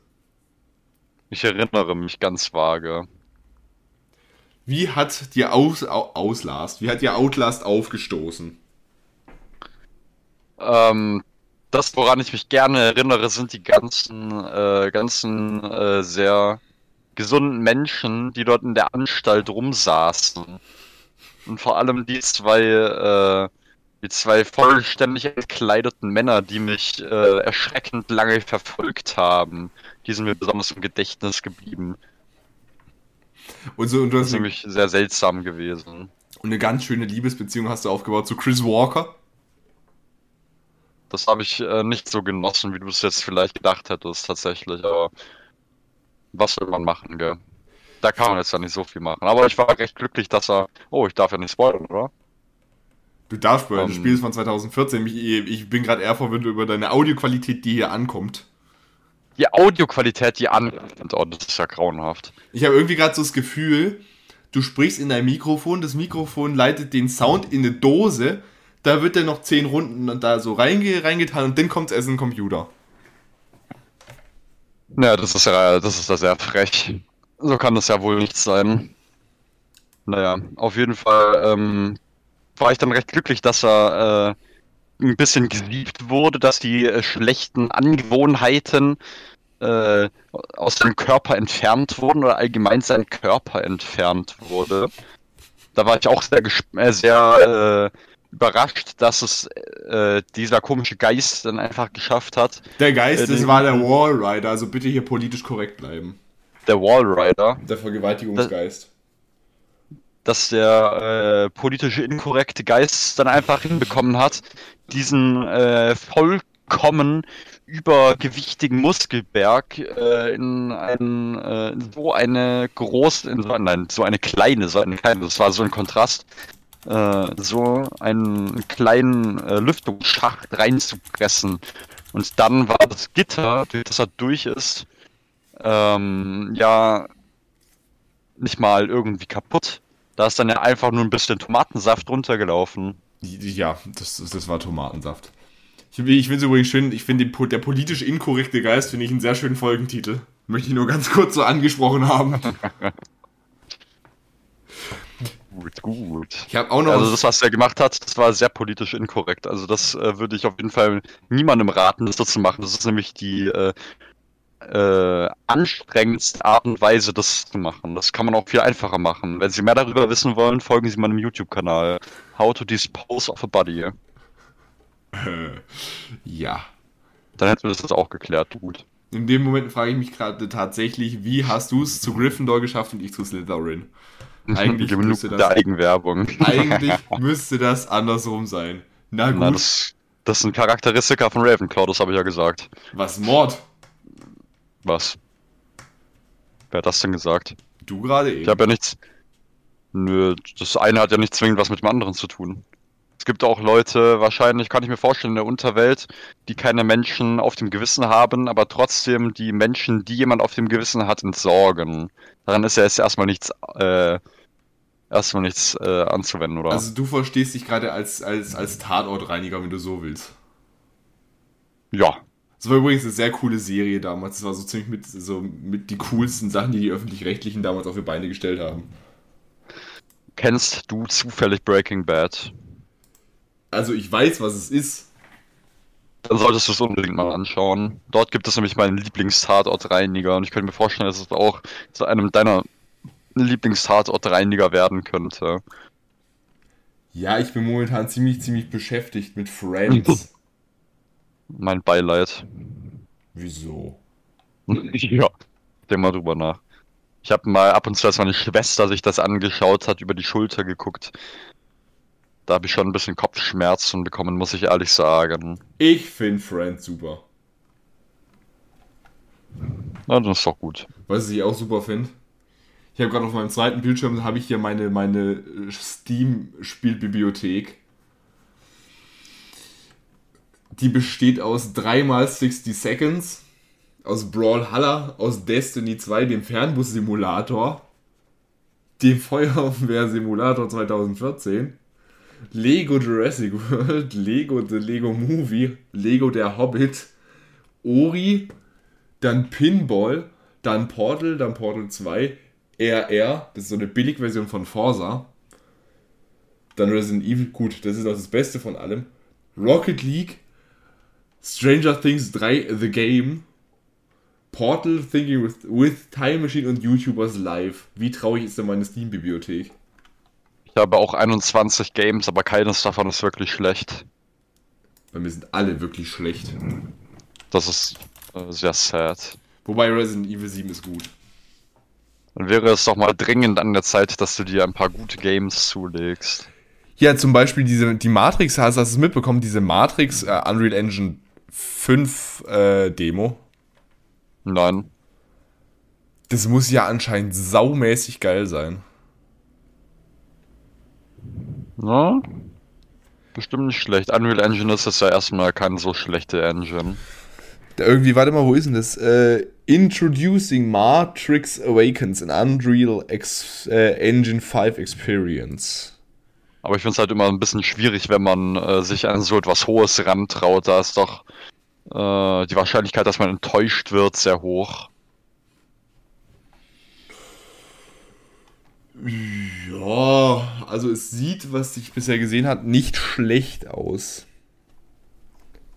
Ich erinnere mich ganz vage. Wie hat dir Aus, Au- Auslast, wie hat dir Outlast aufgestoßen? Ähm, das, woran ich mich gerne erinnere, sind die ganzen, äh, ganzen äh, sehr gesunden Menschen, die dort in der Anstalt rumsaßen. Und vor allem die zwei, äh, die zwei vollständig entkleideten Männer, die mich äh, erschreckend lange verfolgt haben. Die sind mir besonders im Gedächtnis geblieben. Und, so, und Das ist nämlich sehr seltsam gewesen. und eine ganz schöne Liebesbeziehung hast du aufgebaut zu Chris Walker. Das habe ich äh, nicht so genossen, wie du es jetzt vielleicht gedacht hättest, tatsächlich. Aber was will man machen, gell? Da kann man jetzt ja nicht so viel machen. Aber ich war recht glücklich, dass er. Oh, ich darf ja nicht spoilern, oder? Du darfst bei Ähm. das Spiel ist von 2014. Ich, ich bin gerade eher verwirrt über deine Audioqualität, die hier ankommt. Die Audioqualität, die an. Oh, das ist ja grauenhaft. Ich habe irgendwie gerade so das Gefühl, du sprichst in dein Mikrofon, das Mikrofon leitet den Sound in eine Dose, da wird dann noch 10 Runden und da so reinge reingetan und dann kommt es erst in den Computer. Ja, das ist ja, das ist ja sehr frech. So kann das ja wohl nicht sein. Naja, auf jeden Fall ähm, war ich dann recht glücklich, dass er äh, ein bisschen gesiebt wurde, dass die äh, schlechten Angewohnheiten äh, aus seinem Körper entfernt wurden oder allgemein sein Körper entfernt wurde. Da war ich auch sehr, äh, sehr äh, überrascht, dass es äh, dieser komische Geist dann einfach geschafft hat, Der Geist, Äh, das war der Wallrider, also bitte hier politisch korrekt bleiben. Der Wallrider, Der Vergewaltigungsgeist. dass der äh, politische inkorrekte Geist dann einfach hinbekommen hat, diesen äh, vollkommen übergewichtigen Muskelberg äh, in, einen, äh, in so eine große, in so, nein, so eine kleine, so eine kleine, das war so ein Kontrast, äh, so einen kleinen äh, Lüftungsschacht reinzupressen. Und dann war das Gitter, durch das er durch ist, ähm, ja nicht mal irgendwie kaputt. Da ist dann ja einfach nur ein bisschen Tomatensaft runtergelaufen. Ja, das, das war Tomatensaft. Ich, ich finde es übrigens schön, ich finde der politisch inkorrekte Geist, finde ich einen sehr schönen Folgentitel. Möchte ich nur ganz kurz so angesprochen haben. *laughs* Gut, gut. Ich habe auch noch Also das, was er gemacht hat, das war sehr politisch inkorrekt. Also das äh, würde ich auf jeden Fall niemandem raten, das so zu machen. Das ist nämlich die äh, äh, anstrengendste Art und Weise, das zu machen. Das kann man auch viel einfacher machen. Wenn Sie mehr darüber wissen wollen, folgen Sie meinem YouTube-Kanal. How to dispose of a body. Ja. Dann hätten wir das auch geklärt. Gut. In dem Moment frage ich mich gerade tatsächlich, wie hast du es zu Gryffindor geschafft und ich zu Slytherin? *laughs* Eigentlich Genug müsste der das, Eigenwerbung. eigentlich *laughs* müsste das andersrum sein. Na gut, Na, das, das sind Charakteristika von Ravenclaw, das habe ich ja gesagt. was Mord? Was? Wer hat das denn gesagt? Du gerade Ich eben. habe ja nichts. Nö, das eine hat ja nicht zwingend was mit dem anderen zu tun. Es gibt auch Leute, wahrscheinlich kann ich mir vorstellen, in der Unterwelt, die keine Menschen auf dem Gewissen haben, aber trotzdem die Menschen, die jemand auf dem Gewissen hat, entsorgen. Daran ist ja jetzt erstmal nichts, äh, erstmal nichts äh, anzuwenden, oder? Also du verstehst dich gerade als, als, als Tatortreiniger, wenn du so willst. ja. Das war übrigens eine sehr coole Serie damals. Das war so ziemlich mit, so mit die coolsten Sachen, die die Öffentlich-Rechtlichen damals auf die Beine gestellt haben. Kennst du zufällig Breaking Bad? Also ich weiß, was es ist. Dann solltest du es unbedingt mal anschauen. Dort gibt es nämlich meinen Lieblingstatortreiniger und ich könnte mir vorstellen, dass es auch zu einem deiner Lieblingstatortreiniger werden könnte. Ja, ich bin momentan ziemlich, ziemlich beschäftigt mit Friends. *laughs* Mein Beileid. Wieso? *laughs* ja, denk mal drüber nach. Ich habe mal ab und zu, als meine Schwester sich das angeschaut hat, über die Schulter geguckt. Da habe ich schon ein bisschen Kopfschmerzen bekommen, muss ich ehrlich sagen. Ich finde Friends super. Na, das ist doch gut. Was ich auch super finde. Ich habe gerade auf meinem zweiten Bildschirm habe ich hier meine, meine äh, Steam-Spielbibliothek. Die besteht aus 3x60 Seconds, aus Brawlhalla, aus Destiny 2, dem Fernbus-Simulator, dem Feuerwehr-Simulator 2014, Lego Jurassic World, *laughs* Lego The Lego Movie, Lego Der Hobbit, Ori, dann Pinball, dann Portal, dann Portal 2, RR, das ist so eine Billigversion von Forza, dann Resident Evil, gut, das ist auch das Beste von allem, Rocket League, Stranger Things 3 The Game, Portal Thinking with, with Time Machine und YouTubers Live. Wie traurig ist denn meine Steam-Bibliothek? Ich habe auch 21 Games, aber keines davon ist wirklich schlecht. Bei mir sind alle wirklich schlecht. Das ist äh, sehr sad. Wobei Resident Evil 7 ist gut. Dann wäre es doch mal dringend an der Zeit, dass du dir ein paar gute Games zulegst. Ja, zum Beispiel diese, die Matrix, hast du es mitbekommen, diese Matrix äh, Unreal Engine 5 äh, Demo. Nein. Das muss ja anscheinend saumäßig geil sein. Na? Bestimmt nicht schlecht. Unreal Engine ist jetzt ja erstmal keine so schlechte Engine. Da irgendwie, warte mal, wo ist denn das? Äh, Introducing Matrix Awakens in Unreal Ex äh, Engine 5 Experience. Aber ich finde es halt immer ein bisschen schwierig, wenn man äh, sich an so etwas Hohes rantraut. Da ist doch äh, die Wahrscheinlichkeit, dass man enttäuscht wird, sehr hoch. Ja, also es sieht, was ich bisher gesehen habe, nicht schlecht aus.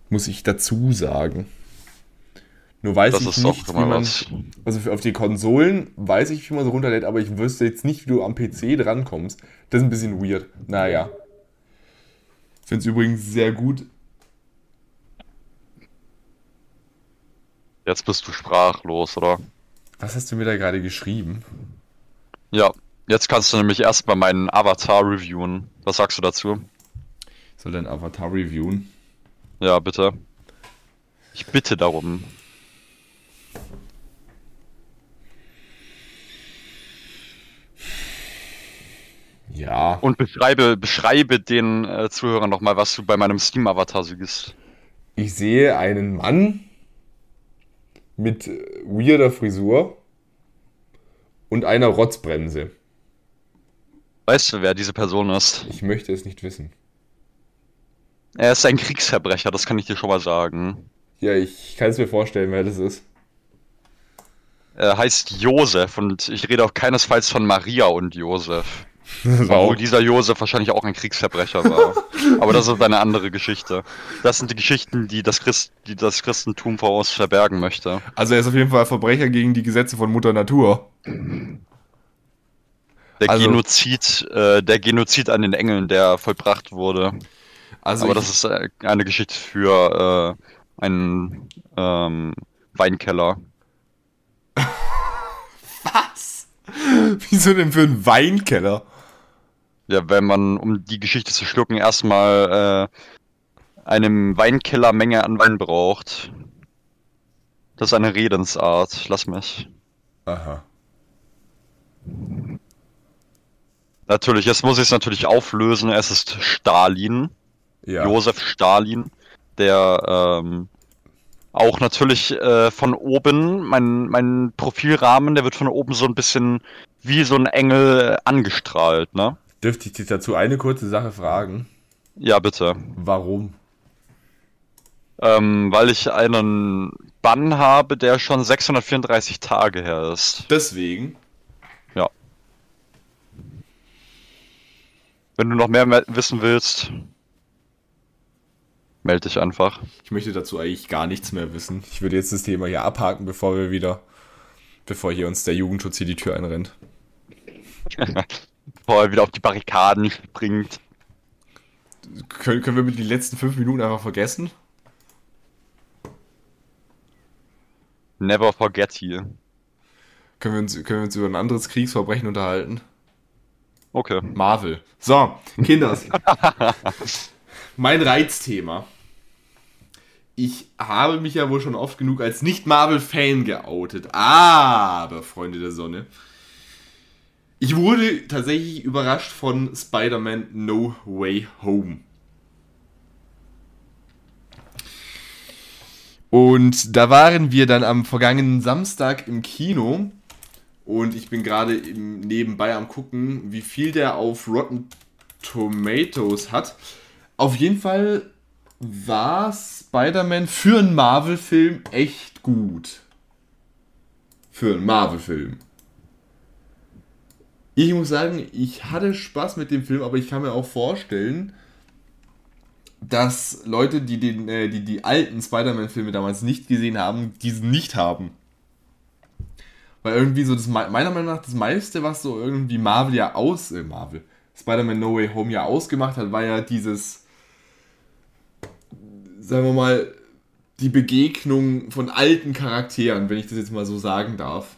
Muss ich dazu sagen. Nur weiß Das ich ist nicht, wie man. Also auf die Konsolen weiß ich, wie man so runterlädt, aber ich wüsste jetzt nicht, wie du am PC drankommst. Das ist ein bisschen weird. Naja. Ich finde es übrigens sehr gut. Jetzt bist du sprachlos, oder? Was hast du mir da gerade geschrieben? Ja. Jetzt kannst du nämlich erstmal meinen Avatar reviewen. Was sagst du dazu? Ich soll dein Avatar reviewen? Ja, bitte. Ich bitte darum. Ja. Und beschreibe, beschreibe den äh, Zuhörern nochmal, was du bei meinem Steam-Avatar siehst. Ich sehe einen Mann mit äh, weirder Frisur und einer Rotzbremse. Weißt du, wer diese Person ist? Ich möchte es nicht wissen. Er ist ein Kriegsverbrecher, das kann ich dir schon mal sagen. Ja, ich kann es mir vorstellen, wer das ist. Er heißt Josef und ich rede auch keinesfalls von Maria und Josef. Obwohl dieser Josef wahrscheinlich auch ein Kriegsverbrecher war. *laughs* Aber das ist eine andere Geschichte. Das sind die Geschichten, die das, Christ, die das Christentum vor uns verbergen möchte. also er ist auf jeden Fall Verbrecher gegen die Gesetze von Mutter Natur. Der Also- Genozid, äh, der Genozid an den Engeln, der vollbracht wurde. Also Aber ich, das ist äh, eine Geschichte für äh, einen ähm, Weinkeller. *laughs* was? Wieso denn für einen Weinkeller? Ja, wenn man, um die Geschichte zu schlucken, erstmal äh, eine Weinkellermenge an Wein braucht. Das ist eine Redensart. Lass mich. Aha. Natürlich, jetzt muss ich es natürlich auflösen. Es ist Stalin, Ja. Josef Stalin, der ähm, auch natürlich äh, von oben, mein, mein Profilrahmen, der wird von oben so ein bisschen wie so ein Engel angestrahlt, ne? Dürfte ich dich dazu eine kurze Sache fragen? Ja, bitte. Warum? Ähm, weil ich einen Bann habe, der schon 634 Tage her ist. Deswegen. Ja. Wenn du noch mehr me- wissen willst, melde dich einfach. Ich möchte dazu eigentlich gar nichts mehr wissen. Ich würde jetzt das Thema hier abhaken, bevor wir wieder, bevor hier uns der Jugendschutz hier die Tür einrennt. *laughs* Er wieder auf die Barrikaden springt. Können, können wir mit die letzten fünf Minuten einfach vergessen? Never forget hier. Können wir uns, können wir uns über ein anderes Kriegsverbrechen unterhalten? Okay. Marvel. So, Kinders. *laughs* mein Reizthema. Ich habe mich ja wohl schon oft genug als Nicht-Marvel-Fan geoutet. Aber, Freunde der Sonne, ich wurde tatsächlich überrascht von Spider-Man No Way Home. Und da waren wir dann am vergangenen Samstag im Kino Und ich bin gerade nebenbei am gucken, wie viel der auf Rotten Tomatoes hat. Auf jeden Fall war Spider-Man für einen Marvel-Film echt gut. Für einen Marvel-Film. Ich muss sagen, ich hatte Spaß mit dem Film, aber ich kann mir auch vorstellen, dass Leute, die den, äh, die, die alten Spider-Man-Filme damals nicht gesehen haben, diesen nicht haben. Weil irgendwie so das mei- meiner Meinung nach das meiste, was so irgendwie Marvel ja aus äh, Marvel Spider-Man No Way Home ja ausgemacht hat, war ja dieses sagen wir mal die Begegnung von alten Charakteren, wenn ich das jetzt mal so sagen darf.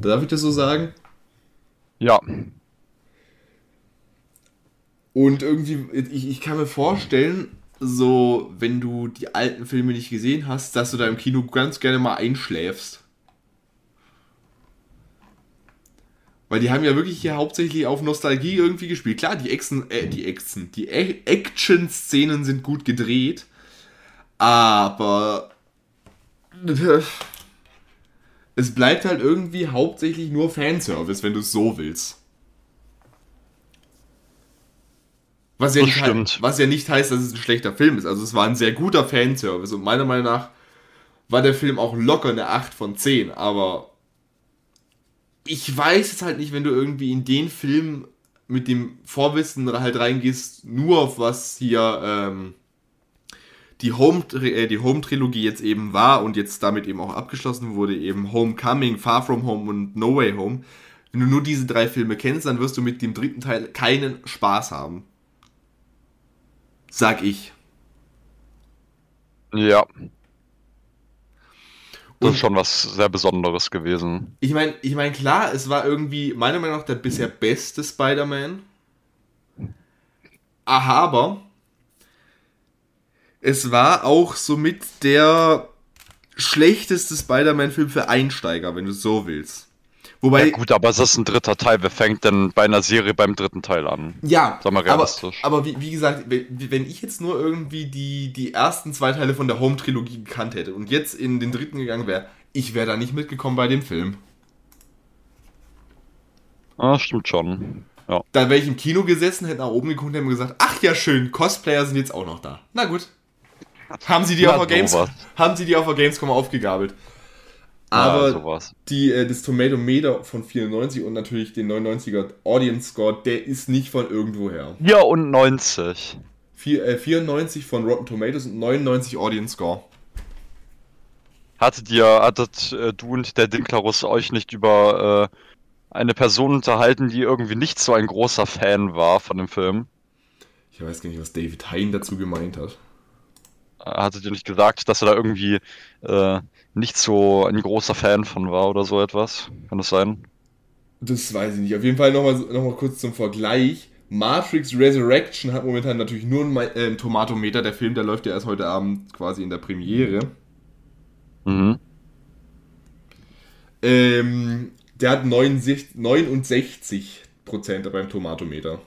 Darf ich das so sagen? Ja. Und irgendwie, ich, ich kann mir vorstellen, so, wenn du die alten Filme nicht gesehen hast, dass du da im Kino ganz gerne mal einschläfst. Weil die haben ja wirklich hier hauptsächlich auf Nostalgie irgendwie gespielt. Klar, die Action, äh, die Action, die A- Action-Szenen sind gut gedreht, aber es bleibt halt irgendwie hauptsächlich nur Fanservice, wenn du es so willst. Was ja, nicht was ja nicht heißt, dass es ein schlechter Film ist. Also es war ein sehr guter Fanservice und meiner Meinung nach war der Film auch locker eine 8 von 10, aber ich weiß jetzt halt nicht, wenn du irgendwie in den Film mit dem Vorwissen halt reingehst, nur auf was hier ähm, die Home äh, die Home Trilogie jetzt eben war und jetzt damit eben auch abgeschlossen wurde, eben Homecoming, Far From Home und No Way Home. Wenn du nur diese drei Filme kennst, dann wirst du mit dem dritten Teil keinen Spaß haben. Sag ich. Ja. Das Und- ist schon was sehr Besonderes gewesen. Ich meine, ich mein, klar, es war irgendwie meiner Meinung nach der bisher beste Spider-Man. Aber es war auch somit der schlechteste Spider-Man-Film für Einsteiger, wenn du es so willst. Wobei, Ja gut, aber es ist ein dritter Teil. Wer fängt denn bei einer Serie beim dritten Teil an? Ja, Sag mal aber, realistisch. aber wie, wie gesagt, wenn ich jetzt nur irgendwie die, die ersten zwei Teile von der Home-Trilogie gekannt hätte und jetzt in den dritten gegangen wäre, ich wäre da nicht mitgekommen bei dem Film. Ah, stimmt schon. Ja. Da wäre ich im Kino gesessen, hätte nach oben geguckt und hätte mir gesagt, ach ja schön, Cosplayer sind jetzt auch noch da. Na gut. *laughs* Haben sie die, auf, der Games, sowas. haben sie die auf der Gamescom aufgegabelt. ja, Aber sowas. die, äh, das Tomato Meter von 94 und natürlich den 99er Audience Score, der ist nicht von irgendwoher. 94. Vier, äh, 94 von Rotten Tomatoes und 99 Audience Score. Hattet ihr, hattet äh, du und der Dinklarus euch nicht über äh, eine Person unterhalten, die irgendwie nicht so ein großer Fan war von dem Film? Ich weiß gar nicht, was David Hein dazu gemeint hat. Hattet ihr nicht gesagt, dass er da irgendwie äh, nicht so ein großer Fan von war oder so etwas? Kann das sein? Das weiß ich nicht. Auf jeden Fall nochmal noch mal kurz zum Vergleich. Matrix Resurrection hat momentan natürlich nur ein, äh, ein Tomatometer. Der Film, der läuft ja erst heute Abend quasi in der Premiere. Mhm. Ähm, der hat 69, 69% beim Tomatometer.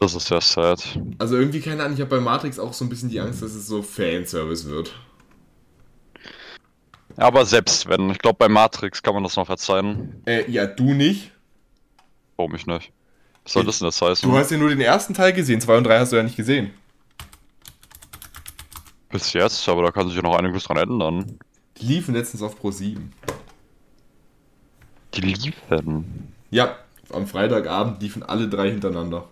Das ist ja sad. Also irgendwie, keine Ahnung, ich habe bei Matrix auch so ein bisschen die Angst, dass es so Fanservice wird. Aber selbst wenn, ich glaube bei Matrix kann man das noch verzeihen. Äh, ja, du nicht. Warum ich nicht? Was soll das denn das heißen? Du hast ja nur den ersten Teil gesehen. Zwei und drei hast du ja nicht gesehen. Bis jetzt, aber da kann sich ja noch einiges dran ändern. Die liefen letztens auf Pro 7. Die liefen. Ja, am Freitagabend liefen alle drei hintereinander.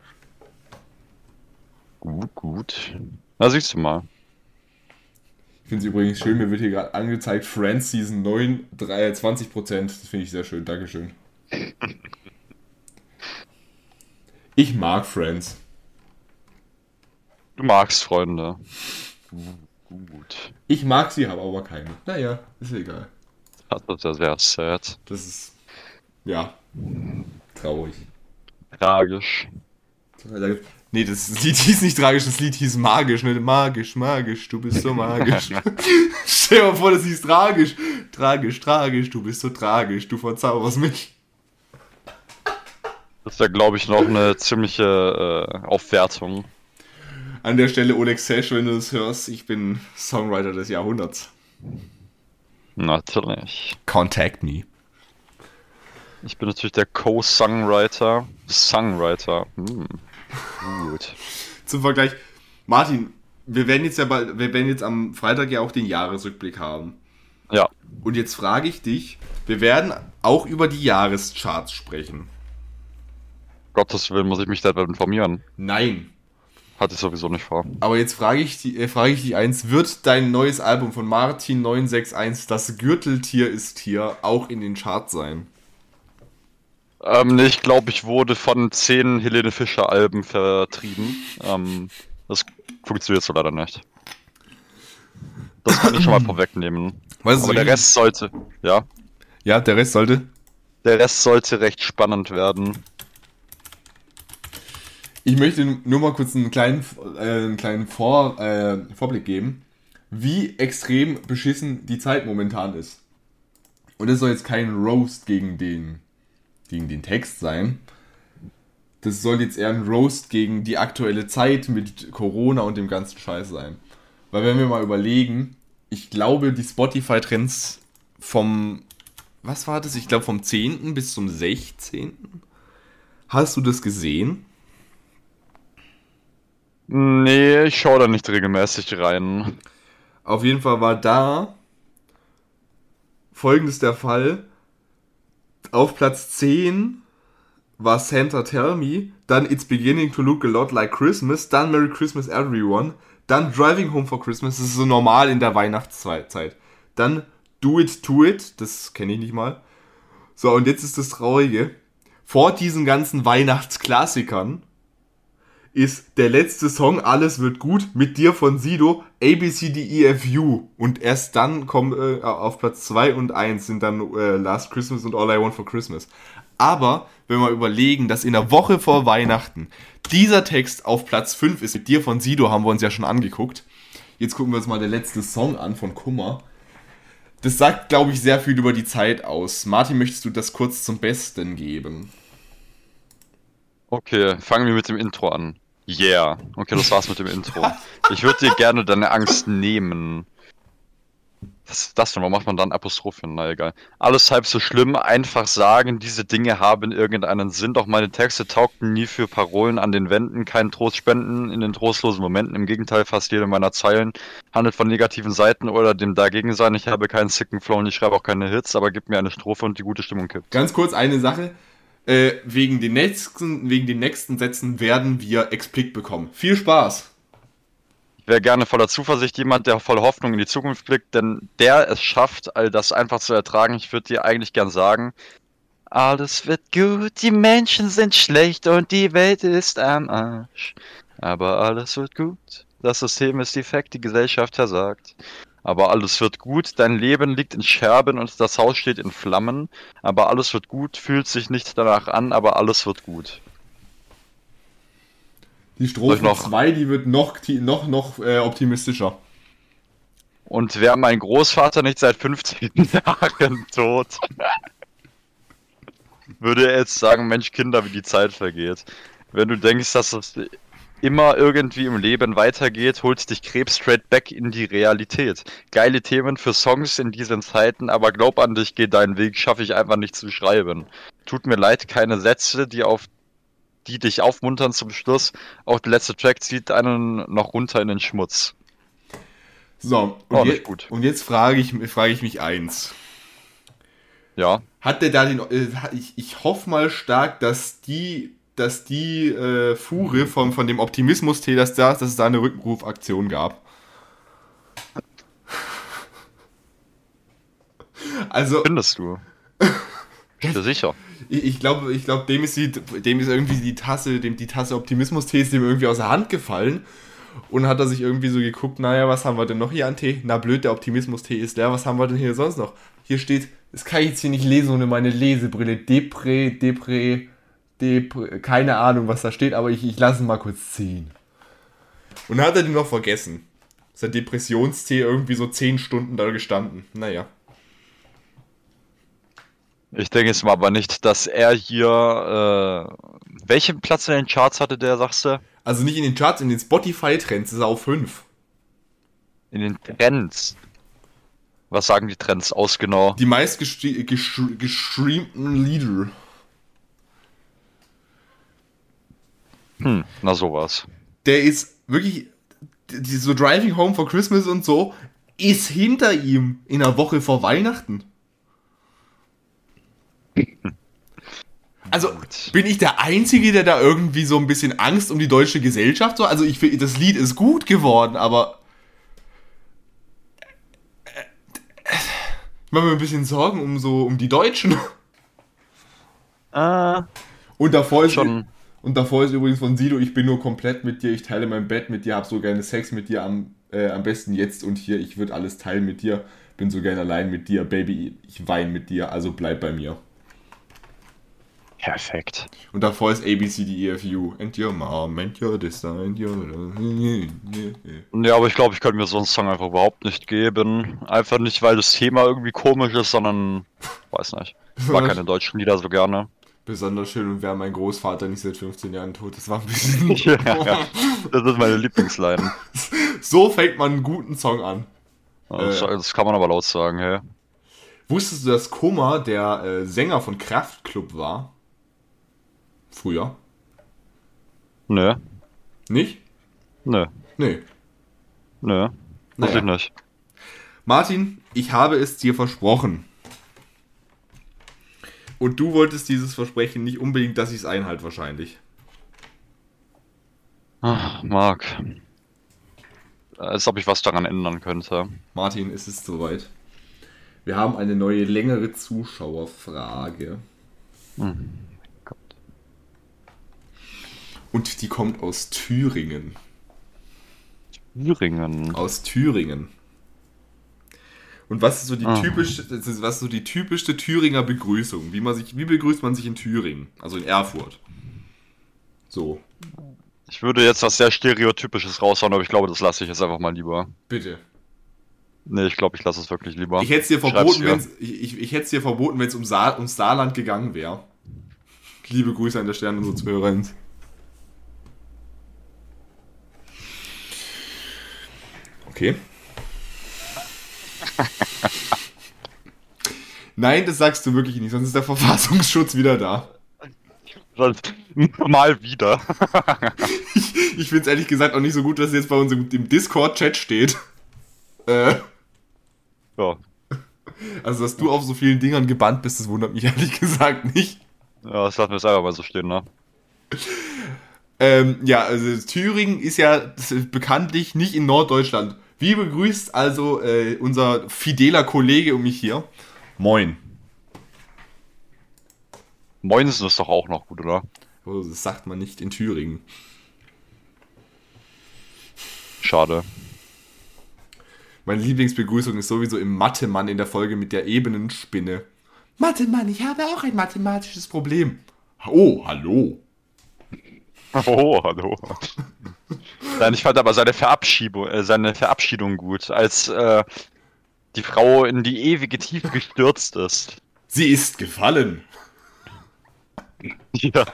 Gut, gut. Na, siehst du mal. Ich finde es übrigens schön, mir wird hier gerade angezeigt, Friends Season 9, 3, 20%. Das finde ich sehr schön, Dankeschön. Ich mag Friends. Du magst Freunde. Gut. Ich mag sie, habe aber keine. Naja, ist egal. Das ist ja sehr sad. Das ist, ja, traurig. Tragisch. Nee, das Lied hieß nicht tragisch, das Lied hieß magisch, ne? Magisch, magisch, du bist so magisch. *laughs* Stell dir mal vor, das hieß tragisch. Tragisch, tragisch, du bist so tragisch, du verzauberst mich. Das ist ja, glaube ich, noch eine ziemliche äh, Aufwertung. An der Stelle, Oleg Sesh, wenn du das hörst, ich bin Songwriter des Jahrhunderts. Natürlich. Contact me. Ich bin natürlich der Co-Songwriter. Songwriter. Hm. Gut. Zum Vergleich, Martin, wir werden jetzt ja bald, wir werden jetzt am Freitag ja auch den Jahresrückblick haben. Ja. Und jetzt frage ich dich, wir werden auch über die Jahrescharts sprechen. Gottes Willen muss ich mich da informieren. Nein. Hatte ich sowieso nicht vor. Aber jetzt frage ich, die, äh, frage ich dich eins, wird dein neues Album von Martin 961, Das Gürteltier ist hier, auch in den Charts sein? Ähm, nee, ich glaube, ich wurde von zehn Helene Fischer Alben vertrieben. Ähm, das funktioniert so leider nicht. Das kann ich schon mal *clears throat* vorwegnehmen. Was ist Aber der richtig- Rest sollte, ja, Ja, der Rest sollte. der Rest sollte recht spannend werden. Ich möchte nur mal kurz einen kleinen, äh, einen kleinen Vor, äh, Vorblick geben, wie extrem beschissen die Zeit momentan ist. Und das soll jetzt kein Roast gegen den, gegen den Text sein. Das soll jetzt eher ein Roast gegen die aktuelle Zeit mit Corona und dem ganzen Scheiß sein. Weil wenn wir mal überlegen, ich glaube, die Spotify-Trends vom, was war das? Ich glaube vom 10. bis zum 16. Hast du das gesehen? Nee, ich schaue da nicht regelmäßig rein. Auf jeden Fall war da folgendes der Fall. Auf Platz 10 war Santa Tell Me, dann It's Beginning to Look a Lot Like Christmas, dann Merry Christmas Everyone, dann Driving Home for Christmas, das ist so normal in der Weihnachtszeit. Dann Do It To It, das kenne ich nicht mal. So, und jetzt ist das Traurige. Vor diesen ganzen Weihnachtsklassikern ist der letzte Song Alles wird gut mit dir von Sido A, B, C, D, E, F, U. Und erst dann kommen äh, auf Platz 2 und 1 sind dann äh, Last Christmas und All I Want for Christmas. Aber wenn wir überlegen, dass in der Woche vor Weihnachten dieser Text auf Platz 5 ist, mit dir von Sido haben wir uns ja schon angeguckt. Jetzt gucken wir uns mal der letzte Song an von Kummer. Das sagt, glaube ich, sehr viel über die Zeit aus. Martin, möchtest du das kurz zum Besten geben? Okay, fangen wir mit dem Intro an. Yeah. Okay, das war's mit dem Intro. Ich würde dir gerne deine Angst nehmen. Was ist das denn? Warum macht man dann Apostrophen? Na egal. Alles halb so schlimm, einfach sagen, diese Dinge haben irgendeinen Sinn, doch meine Texte taugten nie für Parolen an den Wänden, keinen Trost spenden in den trostlosen Momenten. Im Gegenteil, fast jede meiner Zeilen handelt von negativen Seiten oder dem Dagegensein. Ich habe keinen sicken Flow und ich schreibe auch keine Hits, aber gib mir eine Strophe und die gute Stimmung kippt. Ganz kurz eine Sache. Äh, wegen, den nächsten, wegen den nächsten Sätzen werden wir Explikt bekommen. Viel Spaß! Ich wäre gerne voller Zuversicht jemand, der voller Hoffnung in die Zukunft blickt, denn der es schafft, all das einfach zu ertragen. Ich würde dir eigentlich gern sagen, alles wird gut, die Menschen sind schlecht und die Welt ist am Arsch. Aber alles wird gut, das System ist defekt, die Gesellschaft versagt. Aber alles wird gut, dein Leben liegt in Scherben und das Haus steht in Flammen. Aber alles wird gut, fühlt sich nicht danach an, aber alles wird gut. Die Strophe ich noch- 2, die wird noch, die, noch, noch äh, optimistischer. Und wäre mein Großvater nicht seit 15 *laughs* Jahren tot, *laughs* würde er jetzt sagen, Mensch, Kinder, wie die Zeit vergeht. Wenn du denkst, dass es immer irgendwie im Leben weitergeht, holt dich Krebs straight back in die Realität. Geile Themen für Songs in diesen Zeiten, aber glaub an dich, geh deinen Weg, schaffe ich einfach nicht zu schreiben. Tut mir leid, keine Sätze, die auf die dich aufmuntern zum Schluss. Auch der letzte Track zieht einen noch runter in den Schmutz. So, und, Oh, je und jetzt frage ich, frage ich mich eins. Ja, Hat der da den. Äh, ich, ich hoffe mal stark, dass die, dass die äh, Fuhre von, von dem Optimismus-Tee, dass, da, dass es da eine Rückrufaktion gab. *laughs* Also, findest du? *laughs* Ich bin sicher. ich, ich glaube, ich glaub, dem, ist die, dem ist irgendwie die Tasse, dem, die Tasse Optimismus-Tee ist dem irgendwie aus der Hand gefallen. Und hat er sich irgendwie so geguckt, naja, was haben wir denn noch hier an Tee? Na blöd, der Optimismus-Tee ist leer, was haben wir denn hier sonst noch? Hier steht, das kann ich jetzt hier nicht lesen ohne meine Lesebrille. Depre, Depre, Depre, keine Ahnung, was da steht, aber ich, ich lasse ihn mal kurz ziehen. Und dann hat er den noch vergessen. Sein Depressionstee irgendwie so 10 Stunden da gestanden. Naja. Ich denke jetzt mal aber nicht, dass er hier. Äh, welchen Platz in den Charts hatte der, sagst du? Also nicht in den Charts, in den Spotify-Trends ist er auf 5. In den Trends. Was sagen die Trends aus genau? Die meist gestre- gesch- gestreamten Lieder. Hm, na sowas. Der ist wirklich. Die, so Driving Home for Christmas und so ist hinter ihm in der Woche vor Weihnachten. Also bin ich der Einzige, der da irgendwie so ein bisschen Angst um die deutsche Gesellschaft so? Also ich finde, das Lied ist gut geworden, aber ich mache mir ein bisschen Sorgen um so um die Deutschen. Äh, Und davor ist schon. Und davor ist übrigens von Sido, ich bin nur komplett mit dir, ich teile mein Bett mit dir, hab so gerne Sex mit dir am, äh, am besten jetzt und hier, ich würde alles teilen mit dir, bin so gerne allein mit dir, Baby, ich weine mit dir, also bleib bei mir. Perfekt. Und davor ist ABCDEFU. And your mom, and your and your... Ja, aber ich glaube, ich könnte mir so einen Song einfach überhaupt nicht geben. Einfach nicht, weil das Thema irgendwie komisch ist, sondern. Weiß nicht. Ich mag *laughs* keine deutschen Lieder so gerne. Besonders schön und wäre mein Großvater nicht seit 15 Jahren tot. Das war ein bisschen... *laughs* Ja, ja. *laughs* Das ist meine Lieblingsline. So fängt man einen guten Song an. Das, Äh. das kann man aber laut sagen, hey. Wusstest du, dass Koma der äh, Sänger von Kraftklub war? Früher. Nö, Nicht? nö, Nee. nö. Muss Naja. ich nicht. Martin, ich habe es dir versprochen. Und du wolltest dieses Versprechen nicht unbedingt, dass ich es einhalte, wahrscheinlich. Ach, Marc. Als ob ich was daran ändern könnte. Martin, es ist soweit. Wir haben eine neue, längere Zuschauerfrage. Hm. Und die kommt aus Thüringen. Thüringen. Aus Thüringen. Und was ist so die Ah. typische, was ist so die typischste Thüringer Begrüßung? Wie man sich, wie begrüßt man sich in Thüringen? Also in Erfurt. So, Ich würde jetzt was sehr Stereotypisches raushauen, aber ich glaube, das lasse ich jetzt einfach mal lieber. bitte. Nee, ich glaube, ich lasse es wirklich lieber. Ich hätte es dir verboten, dir. wenn's, ich, ich, ich hätte es dir verboten, wenn es um Sa ums Saarland gegangen wäre. Liebe Grüße an der Sterne unsere Zuhörerin. Okay. *laughs* Nein, das sagst du wirklich nicht, sonst ist der Verfassungsschutz wieder da. Sonst mal wieder. *laughs* Ich, ich finde es ehrlich gesagt auch nicht so gut, dass es jetzt bei uns im, Discord-Chat steht. Äh, ja. also, dass du auf so vielen Dingern gebannt bist, das wundert mich *laughs* ehrlich gesagt nicht. Ja, das lassen wir einfach mal so stehen, ne? Ähm, ja, also Thüringen ist ja bekanntlich nicht in Norddeutschland. Wie begrüßt also äh, unser fideler Kollege um mich hier? Moin. Moinsen ist doch auch noch gut, oder? Oh, das sagt man nicht in Thüringen. Schade. Meine Lieblingsbegrüßung ist sowieso im Mathe-Mann in der Folge mit der Ebenenspinne. Mathe-Mann, ich habe auch ein mathematisches Problem. Oh, hallo. *laughs* Oh, hallo. Nein, ich fand aber seine Verabschiedung, äh, seine Verabschiedung gut, als äh, die Frau in die ewige Tiefe gestürzt ist. Sie ist gefallen. *laughs* Ja.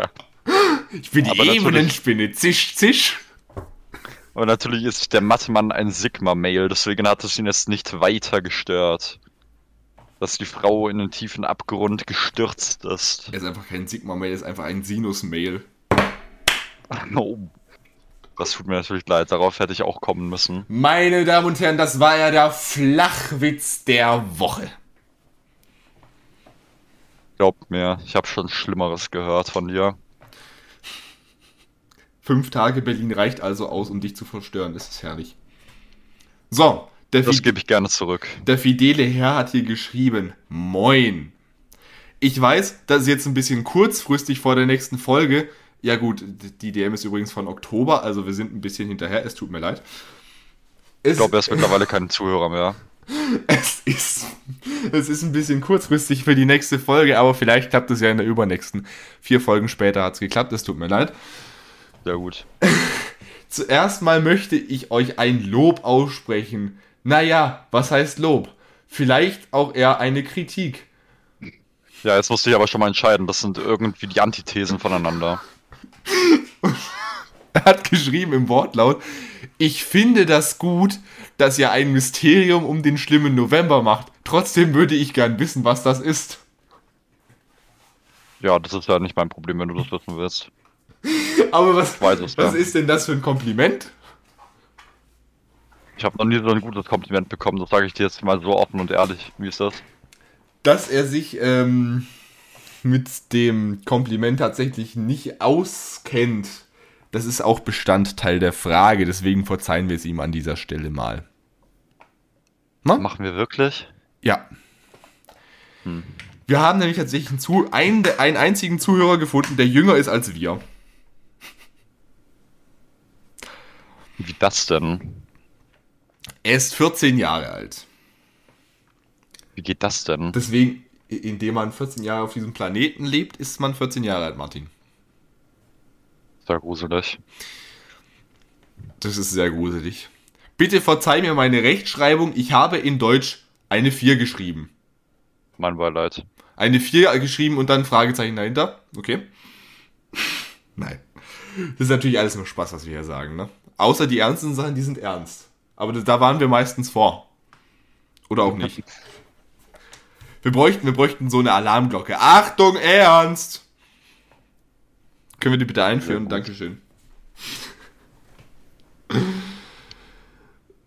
Ich bin die Aber Ebenenspinne. Zisch, zisch. Und natürlich ist der Mathemann ein Sigma-Mail, deswegen hat es ihn jetzt nicht weiter gestört. Dass die Frau in den tiefen Abgrund gestürzt ist. Er ist einfach kein Sigma-Mail, er ist einfach ein Sinus-Mail. *laughs* Oh. Das tut mir natürlich leid, darauf hätte ich auch kommen müssen. Meine Damen und Herren, das war ja der Flachwitz der Woche. Glaubt mir, ich habe schon Schlimmeres gehört von dir. Fünf Tage Berlin reicht also aus, um dich zu verstören. Das ist herrlich. So, Das gebe ich gerne zurück. der fidele Herr hat hier geschrieben: Moin. Ich weiß, das ist jetzt ein bisschen kurzfristig vor der nächsten Folge. Ja, gut, die DM ist übrigens von Oktober, also wir sind ein bisschen hinterher. Es tut mir leid. Es, Ich glaube, er ist mittlerweile kein Zuhörer mehr. *laughs* es, ist, es ist ein bisschen kurzfristig für die nächste Folge, aber vielleicht klappt es ja in der übernächsten. Vier Folgen später hat es geklappt, es tut mir leid. Sehr gut. *laughs* Zuerst mal möchte ich euch ein Lob aussprechen. Naja, was heißt Lob? Vielleicht auch eher eine Kritik. Ja, jetzt musste ich aber schon mal entscheiden. Das sind irgendwie die Antithesen voneinander. *laughs* Er hat geschrieben im Wortlaut, ich finde das gut, dass ihr ein Mysterium um den schlimmen November macht. Trotzdem würde ich gern wissen, was das ist. Ja, das ist ja nicht mein Problem, wenn du das wissen willst. *laughs* Aber was, was ja. ist denn das für ein Kompliment? Ich habe noch nie so ein gutes Kompliment bekommen, das sage ich dir jetzt mal so offen und ehrlich. Wie ist das? Dass er sich ähm, mit dem Kompliment tatsächlich nicht auskennt. Das ist auch Bestandteil der Frage, deswegen verzeihen wir es ihm an dieser Stelle mal. Na? Machen wir wirklich? Ja. Hm. Wir haben nämlich tatsächlich einen, Zu einen, einen einzigen Zuhörer gefunden, der jünger ist als wir. Wie das denn? Er ist 14 Jahre alt. Wie geht das denn? Deswegen, indem man 14 Jahre auf diesem Planeten lebt, ist man 14 Jahre alt, Martin. Sehr gruselig. Das ist sehr gruselig. Bitte verzeih mir meine Rechtschreibung. Ich habe in Deutsch eine 4 geschrieben. Mein Beileid. Eine 4 geschrieben und dann ein Fragezeichen dahinter. Okay. Nein. Das ist natürlich alles nur Spaß, was wir hier sagen, ne? Außer die ernsten Sachen, die sind ernst. Aber da- da waren wir meistens vor. Oder auch nicht. *laughs* Wir bräuchten, wir bräuchten so eine Alarmglocke. Achtung, ernst! Können wir die bitte einführen? Dankeschön.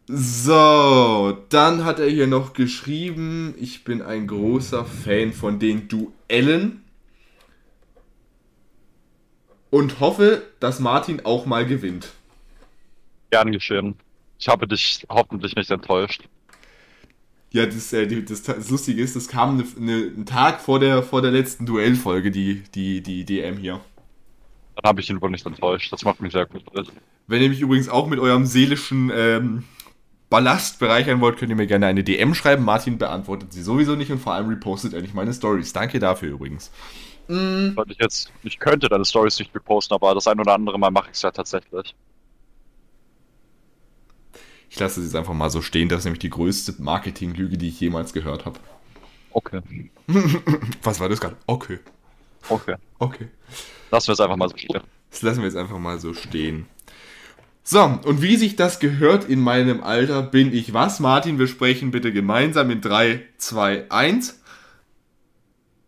So, dann hat er hier noch geschrieben, ich bin ein großer Fan von den Duellen und hoffe, dass Martin auch mal gewinnt. Gern geschehen. Ich habe dich hoffentlich nicht enttäuscht. Ja, das, äh, das, das Lustige ist, das kam ne, ne, einen Tag vor der, vor der letzten Duellfolge, die, die, die DM hier. Dann habe ich ihn wohl nicht enttäuscht. Das macht mich sehr glücklich. Wenn ihr mich übrigens auch mit eurem seelischen ähm, Ballast bereichern wollt, könnt ihr mir gerne eine DM schreiben. Martin beantwortet sie sowieso nicht und vor allem repostet er nicht meine Stories. Danke dafür übrigens. Weil ich jetzt, ich könnte deine Stories nicht reposten, aber das ein oder andere Mal mache ich es ja tatsächlich. Ich lasse es jetzt einfach mal so stehen. Das ist nämlich die größte Marketinglüge, die ich jemals gehört habe. Okay. *laughs* Was war das gerade? Okay. Okay. Okay. Lassen wir es einfach mal so stehen. Das lassen wir jetzt einfach mal so stehen. So, und wie sich das gehört in meinem Alter, bin ich was? Martin, wir sprechen bitte gemeinsam in 3, 2, 1.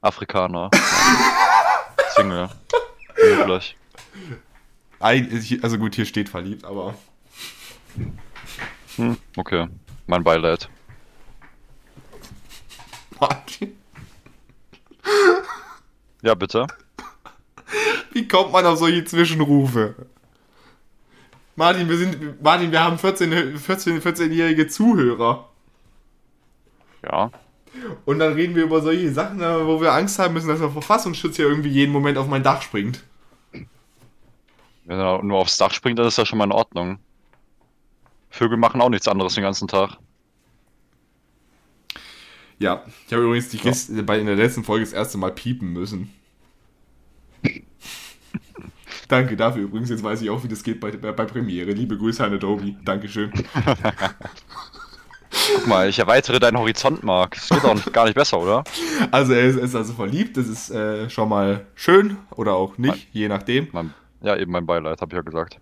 Afrikaner. *laughs* Single. Möglich. Ein, also gut, hier steht verliebt, aber Hm, okay. Mein Beileid. Martin, Ja, bitte. wie kommt man auf solche Zwischenrufe? Martin, wir sind, Martin, wir haben 14, 14, 14-jährige Zuhörer. Ja. Und dann reden wir über solche Sachen, wo wir Angst haben müssen, dass der Verfassungsschutz hier irgendwie jeden Moment auf mein Dach springt. Wenn er nur aufs Dach springt, dann ist das schon mal in Ordnung. Vögel machen auch nichts anderes den ganzen Tag. Ja, ich habe übrigens die Kiste bei in der letzten Folge das erste Mal piepen müssen. *laughs* Danke dafür übrigens. Jetzt weiß ich auch, wie das geht bei, bei, Premiere. Liebe Grüße an Adobe. Dankeschön. *laughs* Guck mal, ich erweitere deinen Horizont, Marc. Das geht auch nicht, *laughs* gar nicht besser, oder? Also er ist, ist also verliebt. Das ist äh, schon mal schön oder auch nicht, je nachdem. Mein, ja, eben mein Beileid, habe ich ja gesagt.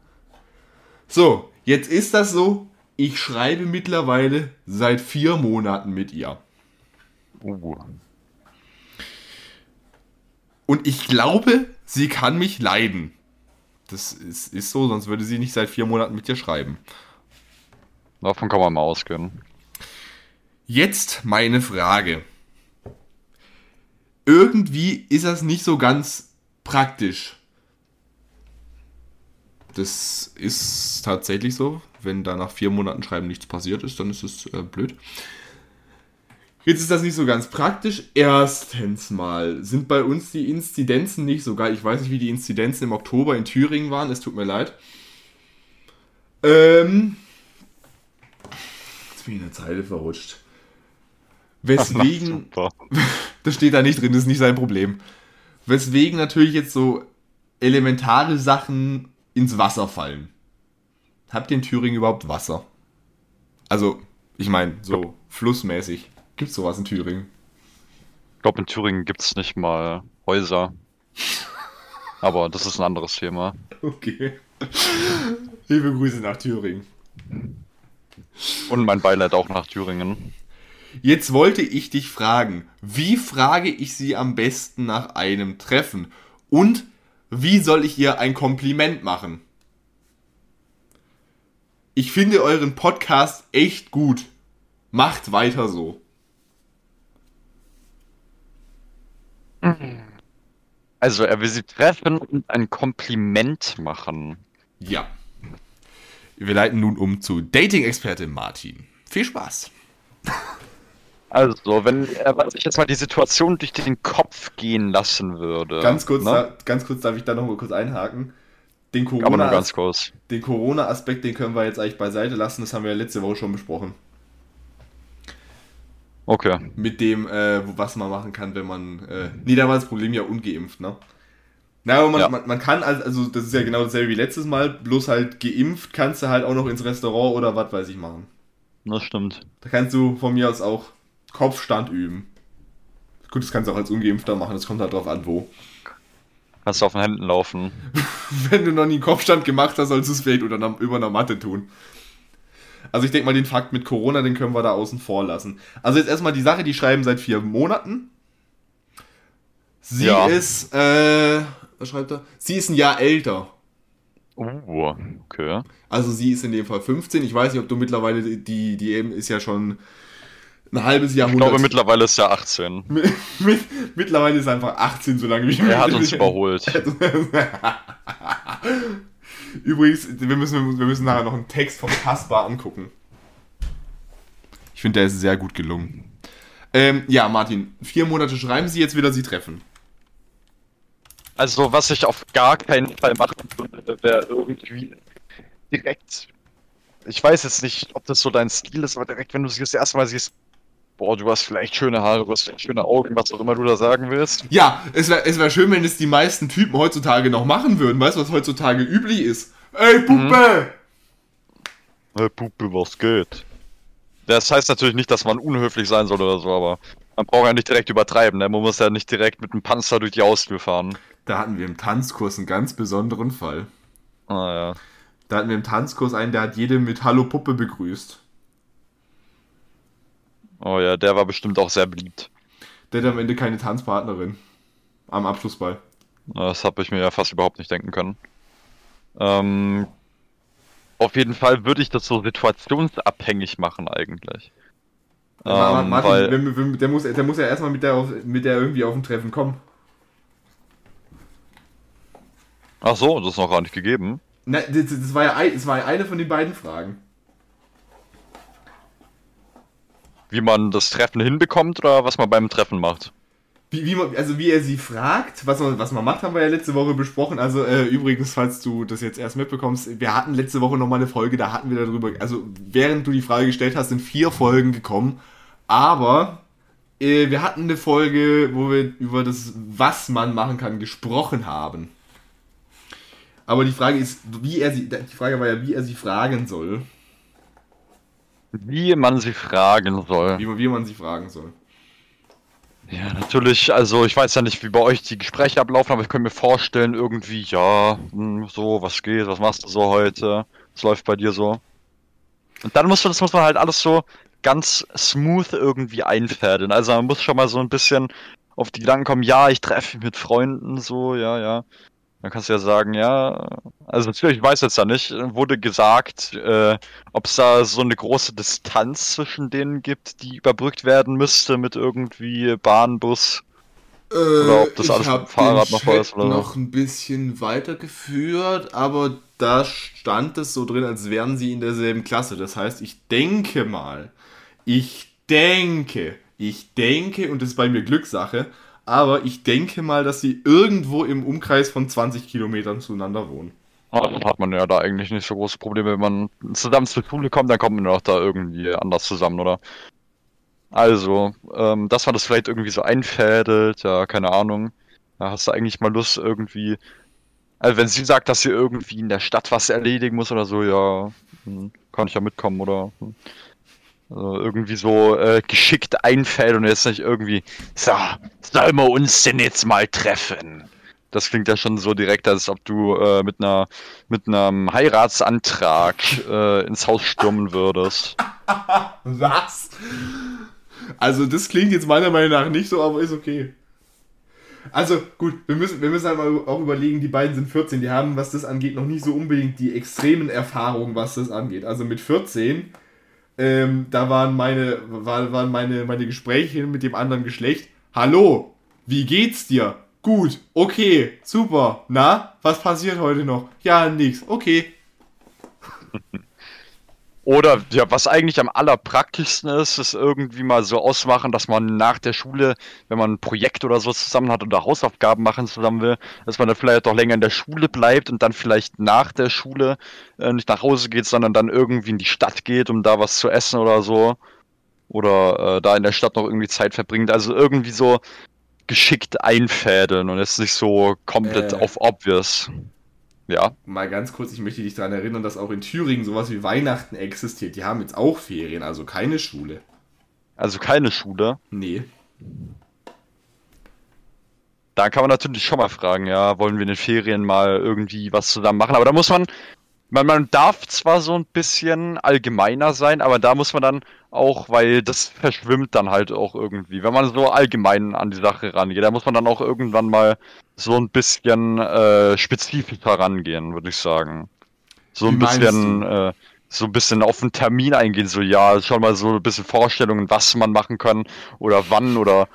So, jetzt ist das so. Ich schreibe mittlerweile seit vier Monaten mit ihr. Uh. Und ich glaube, sie kann mich leiden. Das ist, ist so, sonst würde sie nicht seit vier Monaten mit dir schreiben. Davon kann man mal ausgehen. Jetzt meine Frage. Irgendwie ist das nicht so ganz praktisch. Das ist tatsächlich so. Wenn da nach vier Monaten Schreiben nichts passiert ist, dann ist es äh, blöd. Jetzt ist das nicht so ganz praktisch. Erstens mal sind bei uns die Inzidenzen nicht so geil. Ich weiß nicht, wie die Inzidenzen im Oktober in Thüringen waren. Es tut mir leid. Ähm, jetzt bin ich in der Zeile verrutscht. Weswegen, *laughs* *laughs* das steht da nicht drin, das ist nicht sein Problem. Weswegen natürlich jetzt so elementare Sachen ins Wasser fallen. Habt ihr in Thüringen überhaupt Wasser? Also, ich meine, so flussmäßig. Gibt's sowas in Thüringen? Ich glaube, in Thüringen gibt es nicht mal Häuser. Aber das ist ein anderes Thema. Okay. *laughs* Liebe Grüße nach Thüringen. Und mein Beileid auch nach Thüringen. Jetzt wollte ich dich fragen, wie frage ich sie am besten nach einem Treffen? Und wie soll ich ihr ein Kompliment machen? Ich finde euren Podcast echt gut. Macht weiter so. Also, er will sie treffen und ein Kompliment machen. Ja. Wir leiten nun um zu Dating-Expertin Martin. Viel Spaß. *laughs* Also, wenn er sich jetzt mal die Situation durch den Kopf gehen lassen würde. Ganz kurz, ne? da, ganz kurz darf ich da noch mal kurz einhaken. Den Aber nur Corona, ganz kurz. den Corona-Aspekt, den können wir jetzt eigentlich beiseite lassen. Das haben wir ja letzte Woche schon besprochen. Okay. Mit dem, äh, was man machen kann, wenn man. Äh, nee, da war das Problem ja ungeimpft, ne? Na, aber man, Ja. man, man kann, also, also das ist ja genau dasselbe wie letztes Mal, bloß halt geimpft kannst du halt auch noch ins Restaurant oder was weiß ich machen. Das stimmt. Da kannst du von mir aus auch Kopfstand üben. Gut, das kannst du auch als Ungeimpfter machen, das kommt halt drauf an, wo. Kannst du auf den Händen laufen. *laughs* Wenn du noch nie einen Kopfstand gemacht hast, sollst du es vielleicht unter über einer Matte tun. Also ich denke mal, den Fakt mit Corona, den können wir da außen vor lassen. Also jetzt erstmal die Sache, die schreiben seit vier Monaten. Sie Ja. ist, äh, was schreibt er? Sie ist ein Jahr älter. Uh, okay. Also sie ist in dem Fall 15. Ich weiß nicht, ob du mittlerweile, die, die eben ist ja schon ein halbes Ich Jahrhundert. glaube, mittlerweile ist er 18. *laughs* mit, mit, mittlerweile ist er einfach 18, so lange wie Er hat uns überholt. *laughs* Übrigens, wir müssen, wir müssen nachher noch einen Text vom Kaspar angucken. Ich finde, der ist sehr gut gelungen. Ähm, ja, Martin, vier Monate schreiben Sie jetzt wieder Sie treffen. Also, was ich auf gar keinen Fall machen würde, wäre irgendwie direkt. Ich weiß jetzt nicht, ob das so dein Stil ist, aber direkt, wenn du sie das erste Mal siehst, boah, du hast vielleicht schöne Haare, du hast vielleicht schöne Augen, was auch immer du da sagen willst. Ja, es wäre es wär schön, wenn es die meisten Typen heutzutage noch machen würden. Weißt du, was heutzutage üblich ist? Ey, Puppe! Hey, Puppe, was geht? Das heißt natürlich nicht, dass man unhöflich sein soll oder so, aber man braucht ja nicht direkt übertreiben, ne? Man muss ja nicht direkt mit einem Panzer durch die Haustür fahren. Da hatten wir im Tanzkurs einen ganz besonderen Fall. Ah ja. Da hatten wir im Tanzkurs einen, der hat jede mit Hallo Puppe begrüßt. Oh ja, der war bestimmt auch sehr beliebt. Der hat am Ende keine Tanzpartnerin. Am Abschlussball. Das habe ich mir ja fast überhaupt nicht denken können. Ähm, auf jeden Fall würde ich das so situationsabhängig machen eigentlich. Ma- Ähm, Martin, weil, wenn- der, muss, der muss ja erstmal mit der, auf, mit der irgendwie auf ein Treffen kommen. ach so, das ist noch gar nicht gegeben. Na, das, das, war ja das war ja eine von den beiden Fragen. Wie man das Treffen hinbekommt oder was man beim Treffen macht. Wie, wie man, also wie er sie fragt, was man, was man macht, haben wir ja letzte Woche besprochen. Also äh, übrigens, falls du das jetzt erst mitbekommst, wir hatten letzte Woche nochmal eine Folge, da hatten wir darüber, also während du die Frage gestellt hast, sind vier Folgen gekommen. Aber äh, wir hatten eine Folge, wo wir über das, was man machen kann, gesprochen haben. Aber die Frage ist, wie er sie, die Frage war ja, wie er sie fragen soll. Wie man sie fragen soll. Wie man, wie man sie fragen soll. Ja, natürlich, also ich weiß ja nicht, wie bei euch die Gespräche ablaufen, aber ich könnte mir vorstellen, irgendwie, ja, hm, so, was geht, was machst du so heute? Was läuft bei dir so? Und dann muss man, das muss man halt alles so ganz smooth irgendwie einfädeln. Also man muss schon mal so ein bisschen auf die Gedanken kommen, ja, ich treffe mich mit Freunden, so, ja, ja. Dann kannst du ja sagen, ja, also natürlich, ich weiß jetzt ja nicht, wurde gesagt, äh, ob es da so eine große Distanz zwischen denen gibt, die überbrückt werden müsste mit irgendwie Bahn, Bus. Oder ob das alles mit Fahrrad noch war ist oder so. noch ein bisschen weitergeführt, aber da stand es so drin, als wären sie in derselben Klasse. Das heißt, ich denke mal, ich denke, ich denke, und das ist bei mir Glückssache, aber ich denke mal, dass sie irgendwo im Umkreis von 20 Kilometern zueinander wohnen. Ah, Dann hat man ja da eigentlich nicht so große Probleme, wenn man zusammen zur Schule kommt, dann kommt man doch da irgendwie anders zusammen, oder? Also, ähm, dass man das vielleicht irgendwie so einfädelt, ja, keine Ahnung. Da hast du eigentlich mal Lust irgendwie. Also wenn sie sagt, dass sie irgendwie in der Stadt was erledigen muss oder so, ja, hm, kann ich ja mitkommen oder hm. Also irgendwie so äh, geschickt einfädeln und jetzt nicht irgendwie, so, sollen wir uns denn jetzt mal treffen? Das klingt ja schon so direkt, als ob du äh, mit einer mit einem Heiratsantrag äh, ins Haus stürmen würdest. *laughs* Was? Also, das klingt jetzt meiner Meinung nach nicht so, aber ist okay. Also, gut, wir müssen, wir müssen halt auch überlegen, die beiden sind 14, die haben, was das angeht, noch nicht so unbedingt die extremen Erfahrungen, was das angeht. Also mit 14, ähm, da waren meine, war, waren meine, meine Gespräche mit dem anderen Geschlecht. Hallo, wie geht's dir? Gut, okay, super. Na, was passiert heute noch? Ja, nix. Okay. *laughs* Oder ja, was eigentlich am allerpraktischsten ist, ist irgendwie mal so ausmachen, dass man nach der Schule, wenn man ein Projekt oder so zusammen hat oder Hausaufgaben machen zusammen will, dass man dann vielleicht auch länger in der Schule bleibt und dann vielleicht nach der Schule äh, nicht nach Hause geht, sondern dann irgendwie in die Stadt geht, um da was zu essen oder so. Oder äh, da in der Stadt noch irgendwie Zeit verbringt. Also irgendwie so geschickt einfädeln und jetzt nicht so komplett Äh. auf obvious. Ja. Mal ganz kurz, ich möchte dich daran erinnern, dass auch in Thüringen sowas wie Weihnachten existiert. Die haben jetzt auch Ferien, also keine Schule. Also keine Schule. Nee. Da kann man natürlich schon mal fragen, ja, wollen wir in den Ferien mal irgendwie was zusammen machen? Aber da muss man, man, man darf zwar so ein bisschen allgemeiner sein, aber da muss man dann auch, weil das verschwimmt dann halt auch irgendwie. Wenn man so allgemein an die Sache rangeht, da muss man dann auch irgendwann mal so ein bisschen äh, spezifischer rangehen, würde ich sagen. So ein Wie bisschen, äh, so ein bisschen auf den Termin eingehen, so ja, schon mal so ein bisschen Vorstellungen, was man machen kann oder wann oder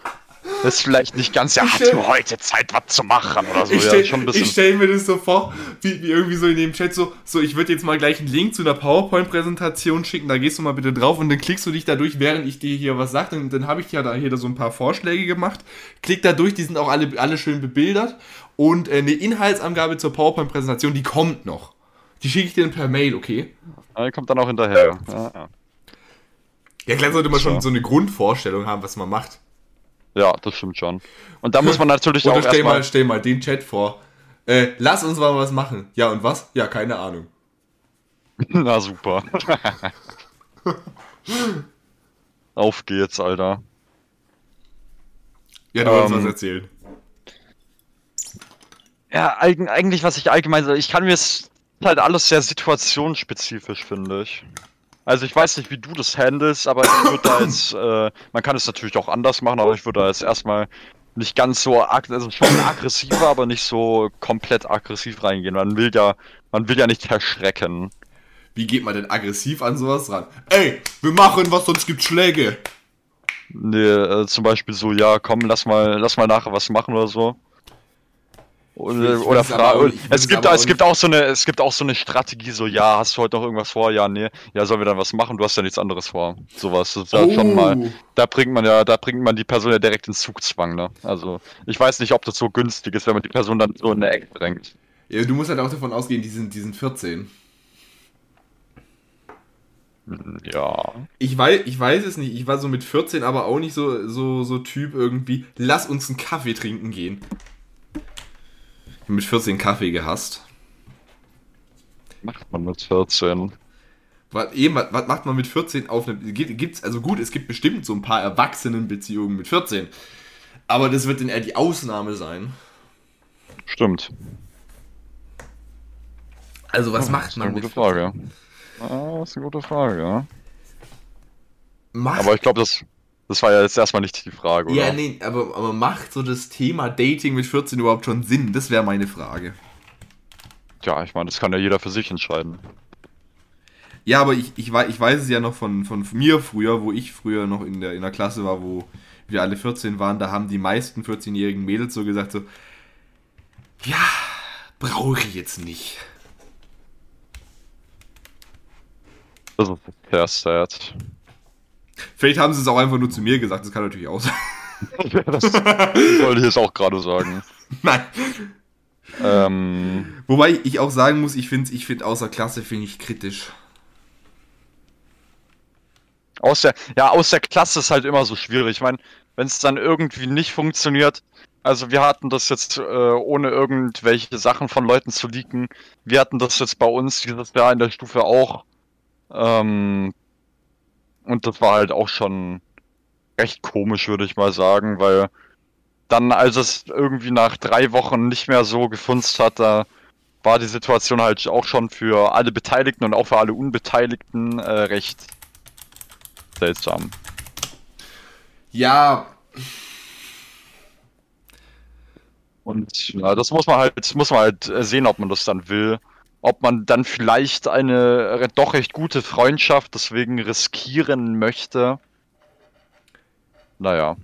das ist vielleicht nicht ganz, ja, hast stell- du heute Zeit, was zu machen oder so, ich ja, stell, mir das so vor, wie, wie irgendwie so in dem Chat so, so ich würde jetzt mal gleich einen Link zu einer PowerPoint-Präsentation schicken, da gehst du mal bitte drauf und dann klickst du dich da durch, während ich dir hier was sage. Und dann habe ich ja da hier so ein paar Vorschläge gemacht. Klick da durch, die sind auch alle, alle schön bebildert. Und äh, eine Inhaltsangabe zur PowerPoint-Präsentation, die kommt noch. Die schicke ich dir dann per Mail, okay? Ja, kommt dann auch hinterher. Ja, ja. Ja, klar sollte man schon so eine Grundvorstellung haben, was man macht. Ja, das stimmt schon. Und da muss man natürlich *laughs* Oder auch stell mal, stell mal den Chat vor. Äh, lass uns mal was machen. Ja, und was? Ja, keine Ahnung. *laughs* Na super. *laughs* Auf geht's, Alter. Ja, du wolltest Ähm, was erzählen. Ja, eigen, eigentlich, was ich allgemein ich kann mir es halt alles sehr situationsspezifisch, finde ich. Also ich weiß nicht, wie du das handelst, aber ich würde da jetzt, äh, man kann es natürlich auch anders machen, aber ich würde da jetzt erstmal nicht ganz so, also schon aggressiver, aber nicht so komplett aggressiv reingehen. Man will ja, man will ja nicht verschrecken. Wie geht man denn aggressiv an sowas ran? Ey, wir machen was, sonst gibt's Schläge. Nee, äh, zum Beispiel so, ja, komm, lass mal, lass mal nachher was machen oder so. Oder, Ich oder Frage. Es gibt, es gibt auch so eine, es gibt auch so eine Strategie, so, ja, hast du heute noch irgendwas vor? Ja, nee. Ja, sollen wir dann was machen? Du hast ja nichts anderes vor. Sowas. Das ja schon mal. Oh. Da bringt man ja, da bringt man die Person ja direkt in Zugzwang, ne? Also, ich weiß nicht, ob das so günstig ist, wenn man die Person dann so in eine Ecke drängt. Ja, du musst halt auch davon ausgehen, die sind, die sind 14. Ja. Ich weiß, ich weiß es nicht. Ich war so mit 14, aber auch nicht so, so, so Typ irgendwie, lass uns einen Kaffee trinken gehen. Mit 14 Kaffee gehasst. Macht man mit 14. Was, eben, was, was macht man mit 14 auf. Gibt, gibt's, also gut, es gibt bestimmt so ein paar Erwachsenenbeziehungen mit 14. Aber das wird dann eher die Ausnahme sein. Stimmt. Also, was Das macht ist man eine mit gute Frage. Ah, das ist eine gute Frage, ja. Macht, Aber ich glaube, das, das war ja jetzt erstmal nicht die Frage, oder? ja, nee, aber, aber macht so das Thema Dating mit 14 überhaupt schon Sinn? Das wäre meine Frage. Tja, ich meine, das kann ja jeder für sich entscheiden. Ja, aber ich, ich, wei- ich weiß es ja noch von, von mir früher, wo ich früher noch in der, in der Klasse war, wo wir alle 14 waren, da haben die meisten 14-jährigen Mädels so gesagt so, ja, brauche ich jetzt nicht. Das ist sehr sad. Vielleicht haben sie es auch einfach nur zu mir gesagt, das kann natürlich auch sein. *laughs* das wollte ich jetzt auch gerade sagen. *laughs* Nein. Ähm, Wobei ich auch sagen muss, ich finde ich find außer Klasse finde ich kritisch. aus der, ja, aus der Klasse ist halt immer so schwierig. Ich meine, wenn es dann irgendwie nicht funktioniert, also wir hatten das jetzt, äh, ohne irgendwelche Sachen von Leuten zu leaken, wir hatten das jetzt bei uns dieses Jahr in der Stufe auch. Ähm, und das war halt auch schon recht komisch, würde ich mal sagen, weil dann, als es irgendwie nach drei Wochen nicht mehr so gefunzt hat, da war die Situation halt auch schon für alle Beteiligten und auch für alle Unbeteiligten äh, recht seltsam. Ja, Und ja, das muss man halt, muss man halt äh, sehen, ob man das dann will. Ob man dann vielleicht eine doch recht gute Freundschaft deswegen riskieren möchte. Naja.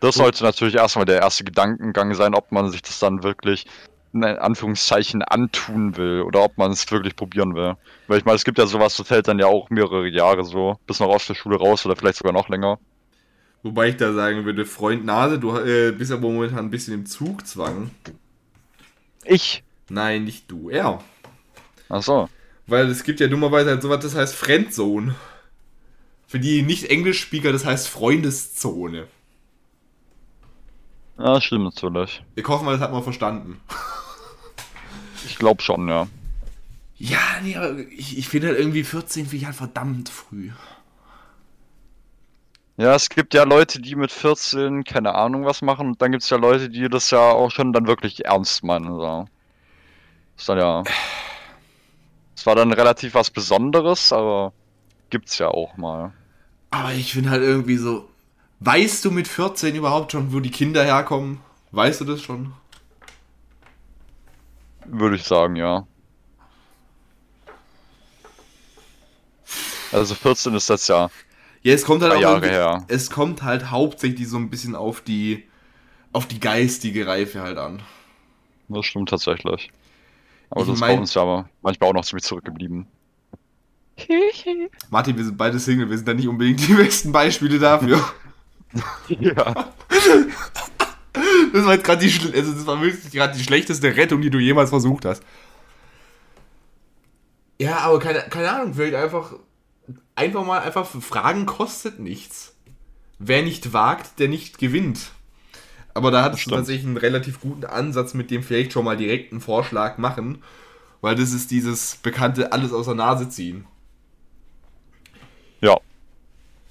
Das sollte natürlich erstmal der erste Gedankengang sein, ob man sich das dann wirklich in Anführungszeichen antun will oder ob man es wirklich probieren will. Weil ich meine, es gibt ja sowas, das hält dann ja auch mehrere Jahre so, bis noch aus der Schule raus oder vielleicht sogar noch länger. wobei ich da sagen würde, Freund Nase, du äh, bist aber momentan ein bisschen im Zugzwang. Ich? Nein, nicht du, er. Ach so. Weil es gibt ja dummerweise halt sowas, das heißt Friendzone. Für die Nicht-Englisch-Speaker, das heißt Freundeszone. Ja, stimmt natürlich. Ich hoffe mal, das hat man verstanden. *laughs* Ich glaube schon, ja. Ja, nee, aber ich, ich finde halt irgendwie 14 finde ich halt verdammt früh. Ja, es gibt ja Leute, die mit 14 keine Ahnung was machen und dann gibt es ja Leute, die das ja auch schon dann wirklich ernst meinen. So. Ist dann ja. *sighs* Es war dann relativ was Besonderes, aber gibt's ja auch mal. Aber ich finde halt irgendwie so, weißt du mit 14 überhaupt schon, wo die Kinder herkommen? Weißt du das schon? Würde ich sagen, ja. Also 14 ist das ja. Ja, es kommt halt auch Jahre her. es kommt halt hauptsächlich so ein bisschen auf die auf die geistige Reife halt an. Das stimmt tatsächlich. Aber Ich das ist bei uns ja aber manchmal auch noch ziemlich zurückgeblieben. *laughs* Martin, wir sind beide Single, wir sind da nicht unbedingt die besten Beispiele dafür. *laughs* ja. Das war jetzt gerade die, also das war wirklich gerade die schlechteste Rettung, die du jemals versucht hast. Ja, aber keine, keine Ahnung, vielleicht einfach, einfach mal einfach Fragen kostet nichts. Wer nicht wagt, der nicht gewinnt. Aber da hattest du tatsächlich einen relativ guten Ansatz, mit dem vielleicht schon mal direkt einen Vorschlag machen. Weil das ist dieses bekannte alles aus der Nase ziehen. Ja.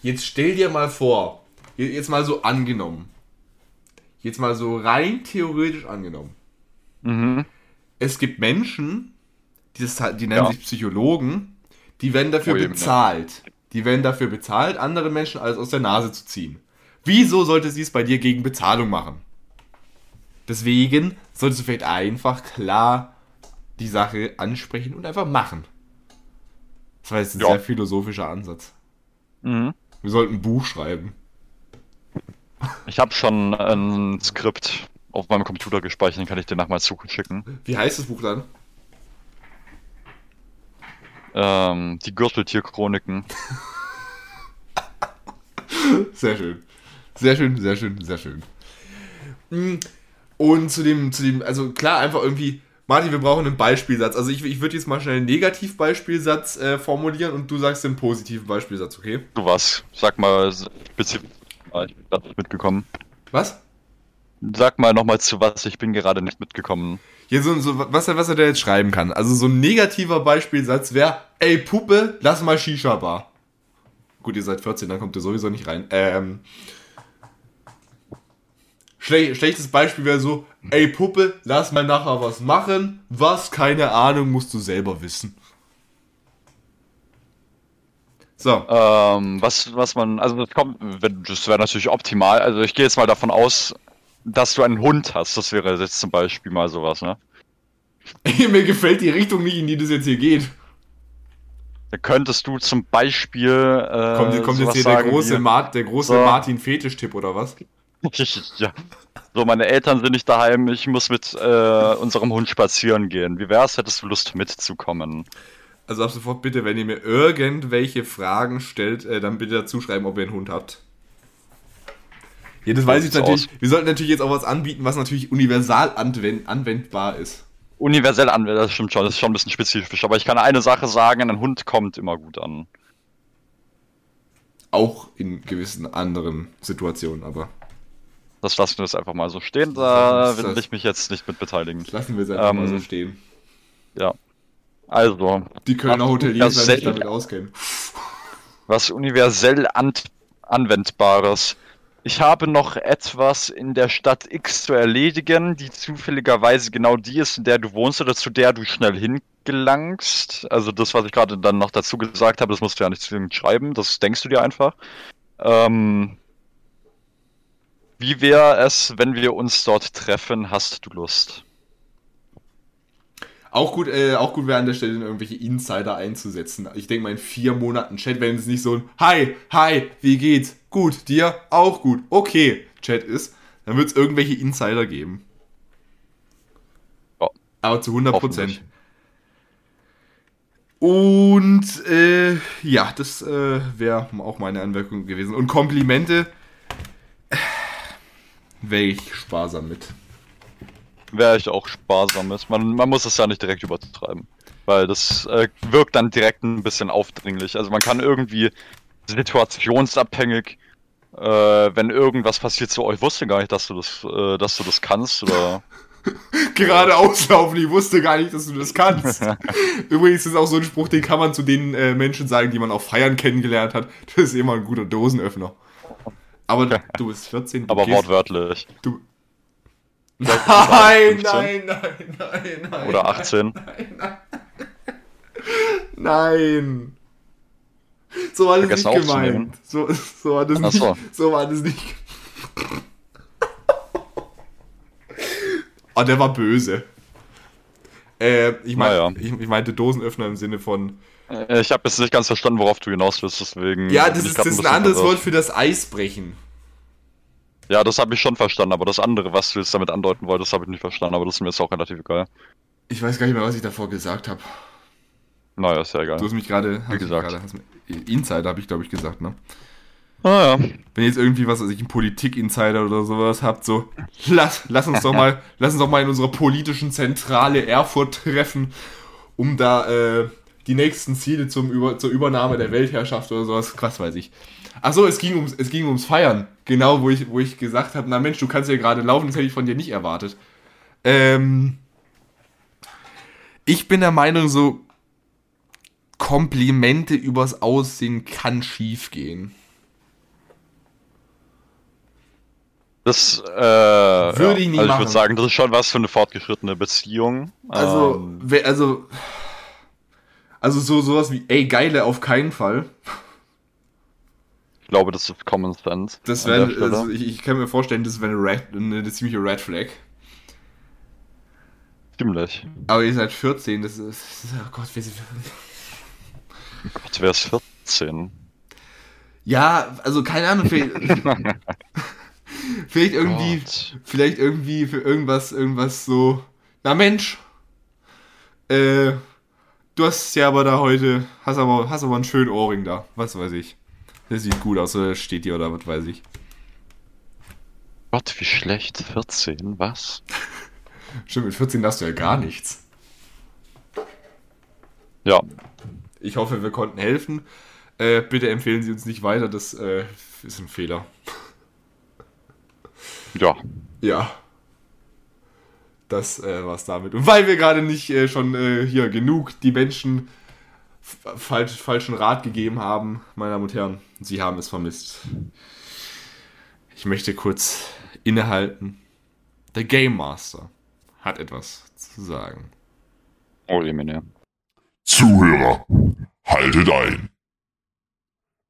Jetzt stell dir mal vor, je- jetzt mal so angenommen. Jetzt mal so rein theoretisch angenommen. Mhm. Es gibt Menschen, die, das, halt- die nennen Ja. sich Psychologen, die werden dafür Oh, bezahlt. Die werden dafür bezahlt, andere Menschen alles aus der Nase zu ziehen. Wieso sollte sie es bei dir gegen Bezahlung machen? Deswegen solltest du vielleicht einfach klar die Sache ansprechen und einfach machen. Das war jetzt ein Ja. sehr philosophischer Ansatz. Mhm. Wir sollten ein Buch schreiben. Ich habe schon ein Skript auf meinem Computer gespeichert, den kann ich dir nachher mal zuschicken. Wie heißt das Buch dann? Ähm, die Gürteltierchroniken. *laughs* Sehr schön. Sehr schön, sehr schön, sehr schön. Mm, Und zu dem, zu dem, also klar, einfach irgendwie, Martin, wir brauchen einen Beispielsatz. Also ich, ich würde jetzt mal schnell einen Negativbeispielsatz äh, formulieren und du sagst den positiven Beispielsatz, okay? Du was? Sag mal spezifisch. Ah, Ich bin gerade nicht mitgekommen. Was? Sag mal nochmal zu was, ich bin gerade nicht mitgekommen. Hier so, so was, er, was er da jetzt schreiben kann. Also so ein negativer Beispielsatz wäre, ey Puppe, lass mal Shisha-Bar. Gut, ihr seid 14, dann kommt ihr sowieso nicht rein. Ähm, schle schlechtes Beispiel wäre so, ey Puppe, lass mal nachher was machen. Was, keine Ahnung, musst du selber wissen. So, Ähm, was, was man, also das kommt, das wäre natürlich optimal. Also ich gehe jetzt mal davon aus, dass du einen Hund hast. Das wäre jetzt zum Beispiel mal sowas, ne? *laughs* mir gefällt die Richtung nicht, in die das jetzt hier geht. Da könntest du zum Beispiel. Äh, Kommt, kommt jetzt hier der sagen große, wie- Mar der große So. Martin-Fetisch-Tipp oder was? *laughs* ja. So, meine Eltern sind nicht daheim, ich muss mit äh, unserem Hund spazieren gehen. Wie wär's, hättest du Lust mitzukommen? Also ab sofort bitte, wenn ihr mir irgendwelche Fragen stellt, äh, dann bitte dazu schreiben, ob ihr einen Hund habt. Ja, das weiß ich natürlich. aus. Wir sollten natürlich jetzt auch was anbieten, was natürlich universal anwend anwendbar ist. Universell anwenden, das stimmt schon, das ist schon ein bisschen spezifisch. Aber ich kann eine Sache sagen, ein Hund kommt immer gut an. Auch in gewissen anderen Situationen, aber Das lassen wir jetzt einfach mal so stehen, da will ich mich jetzt nicht mit beteiligen. lassen wir es einfach Ähm, mal so stehen. Ja. Also, Die Kölner Hoteliers werden sich damit auskennen. was universell an anwendbares. Ich habe noch etwas in der Stadt X zu erledigen, die zufälligerweise genau die ist, in der du wohnst oder zu der du schnell hingelangst. Also das, was ich gerade dann noch dazu gesagt habe, das musst du ja nicht zwingend schreiben, das denkst du dir einfach. Ähm, wie wäre es, wenn wir uns dort treffen? Hast du Lust? Auch gut, äh, auch gut wäre an der Stelle irgendwelche Insider einzusetzen. Ich denke mal in vier Monaten Chat, wenn es nicht so ein Hi, hi, wie geht's? Gut, dir auch gut. Okay, Chat ist, dann wird es irgendwelche Insider geben. Ja. Aber zu 100 Hoffentlich. Prozent. Und äh, ja, das äh, wäre auch meine Anmerkung gewesen. Und Komplimente wäre ich sparsam mit. Wäre ich auch sparsam mit. Man, man muss es ja nicht direkt übertreiben. Weil das äh, wirkt dann direkt ein bisschen aufdringlich. Also man kann irgendwie situationsabhängig, äh, wenn irgendwas passiert, so, oh, ich wusste gar nicht, dass du das, äh, dass du das kannst oder *laughs* Gerade auslaufen, ich wusste gar nicht, dass du das kannst. *laughs* Übrigens ist auch so ein Spruch, den kann man zu den äh, Menschen sagen, die man auf Feiern kennengelernt hat. Das ist immer ein guter Dosenöffner. Aber du bist 14. Du aber gehst- wortwörtlich. Du, *laughs* nein, 15 nein, nein, nein, nein. Oder 18. *laughs* Nein, nein. Nein. So war das nicht gemeint. So, so war das Ach nicht. so. So war das nicht. Oh, der war böse. Äh, ich, mein, Naja. ich, ich meinte Dosenöffner im Sinne von. Äh, Ich habe jetzt nicht ganz verstanden, worauf du hinaus willst, deswegen. Ja, das ist, das ein bisschen anderes. Wort für das Eisbrechen. Ja, das habe ich schon verstanden, aber das andere, was du jetzt damit andeuten wolltest, habe ich nicht verstanden, aber das ist mir jetzt auch relativ egal. Ich weiß gar nicht mehr, was ich davor gesagt habe. Naja, ist ja egal. Du hast mich gerade. gesagt. hast mich- Insider habe ich, glaube ich, gesagt, ne? Ah, ja. wenn ihr jetzt irgendwie was, also ich einen Politik-Insider oder sowas habt, so, lass, lass uns doch mal, *laughs* lass uns doch mal in unserer politischen Zentrale Erfurt treffen, um da äh, die nächsten Ziele zum Über, zur Übernahme der Weltherrschaft oder sowas, was weiß ich. Ach so, es ging ums, es ging ums Feiern, genau, wo ich, wo ich gesagt habe, na Mensch, du kannst ja gerade laufen, das hätte ich von dir nicht erwartet. Ähm, ich bin der Meinung, so Komplimente übers Aussehen kann schief gehen. Das äh, Würde ich nie also ich würde sagen, das ist schon was für eine fortgeschrittene Beziehung. Also, Ähm, also, also so sowas wie, ey, geile auf keinen Fall. Ich glaube, das ist Common Sense. Das Stelle. also ich, ich kann mir vorstellen, das wäre eine, Red, eine ziemliche Red Flag. Ziemlich. Aber ihr seid 14, das ist, oh Gott, wir sind, Gott, wer ist 14? ja, also keine Ahnung, vielleicht, *laughs* vielleicht irgendwie, Gott. vielleicht irgendwie für irgendwas, irgendwas so, na Mensch, äh, du hast ja aber da heute, hast aber, hast aber einen schönen Ohrring da, was weiß ich. Das sieht gut aus, oder steht dir oder was weiß ich. Gott, wie schlecht. 14, was? *laughs* Stimmt, mit 14 darfst du ja gar nichts. Ja, Ich hoffe, wir konnten helfen. Äh, bitte empfehlen Sie uns nicht weiter, das äh, ist ein Fehler. *laughs* ja. Ja. Das äh, war's damit. Und weil wir gerade nicht äh, schon äh, hier genug die Menschen falsch, falschen Rat gegeben haben, meine Damen und Herren, Sie haben es vermisst. Ich möchte kurz innehalten. Der Game Master hat etwas zu sagen. Oh, Jemine. Zuhörer, haltet ein.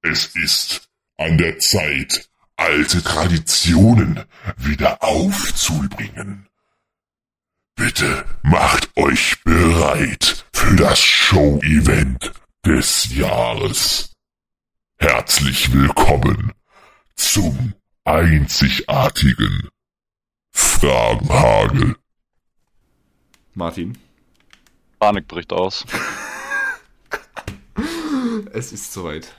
Es ist an der Zeit, alte Traditionen wieder aufzubringen. Bitte macht euch bereit für das Show-Event des Jahres. Herzlich willkommen zum einzigartigen Fragenhagel. Martin. Panik bricht aus. *laughs* Es ist soweit.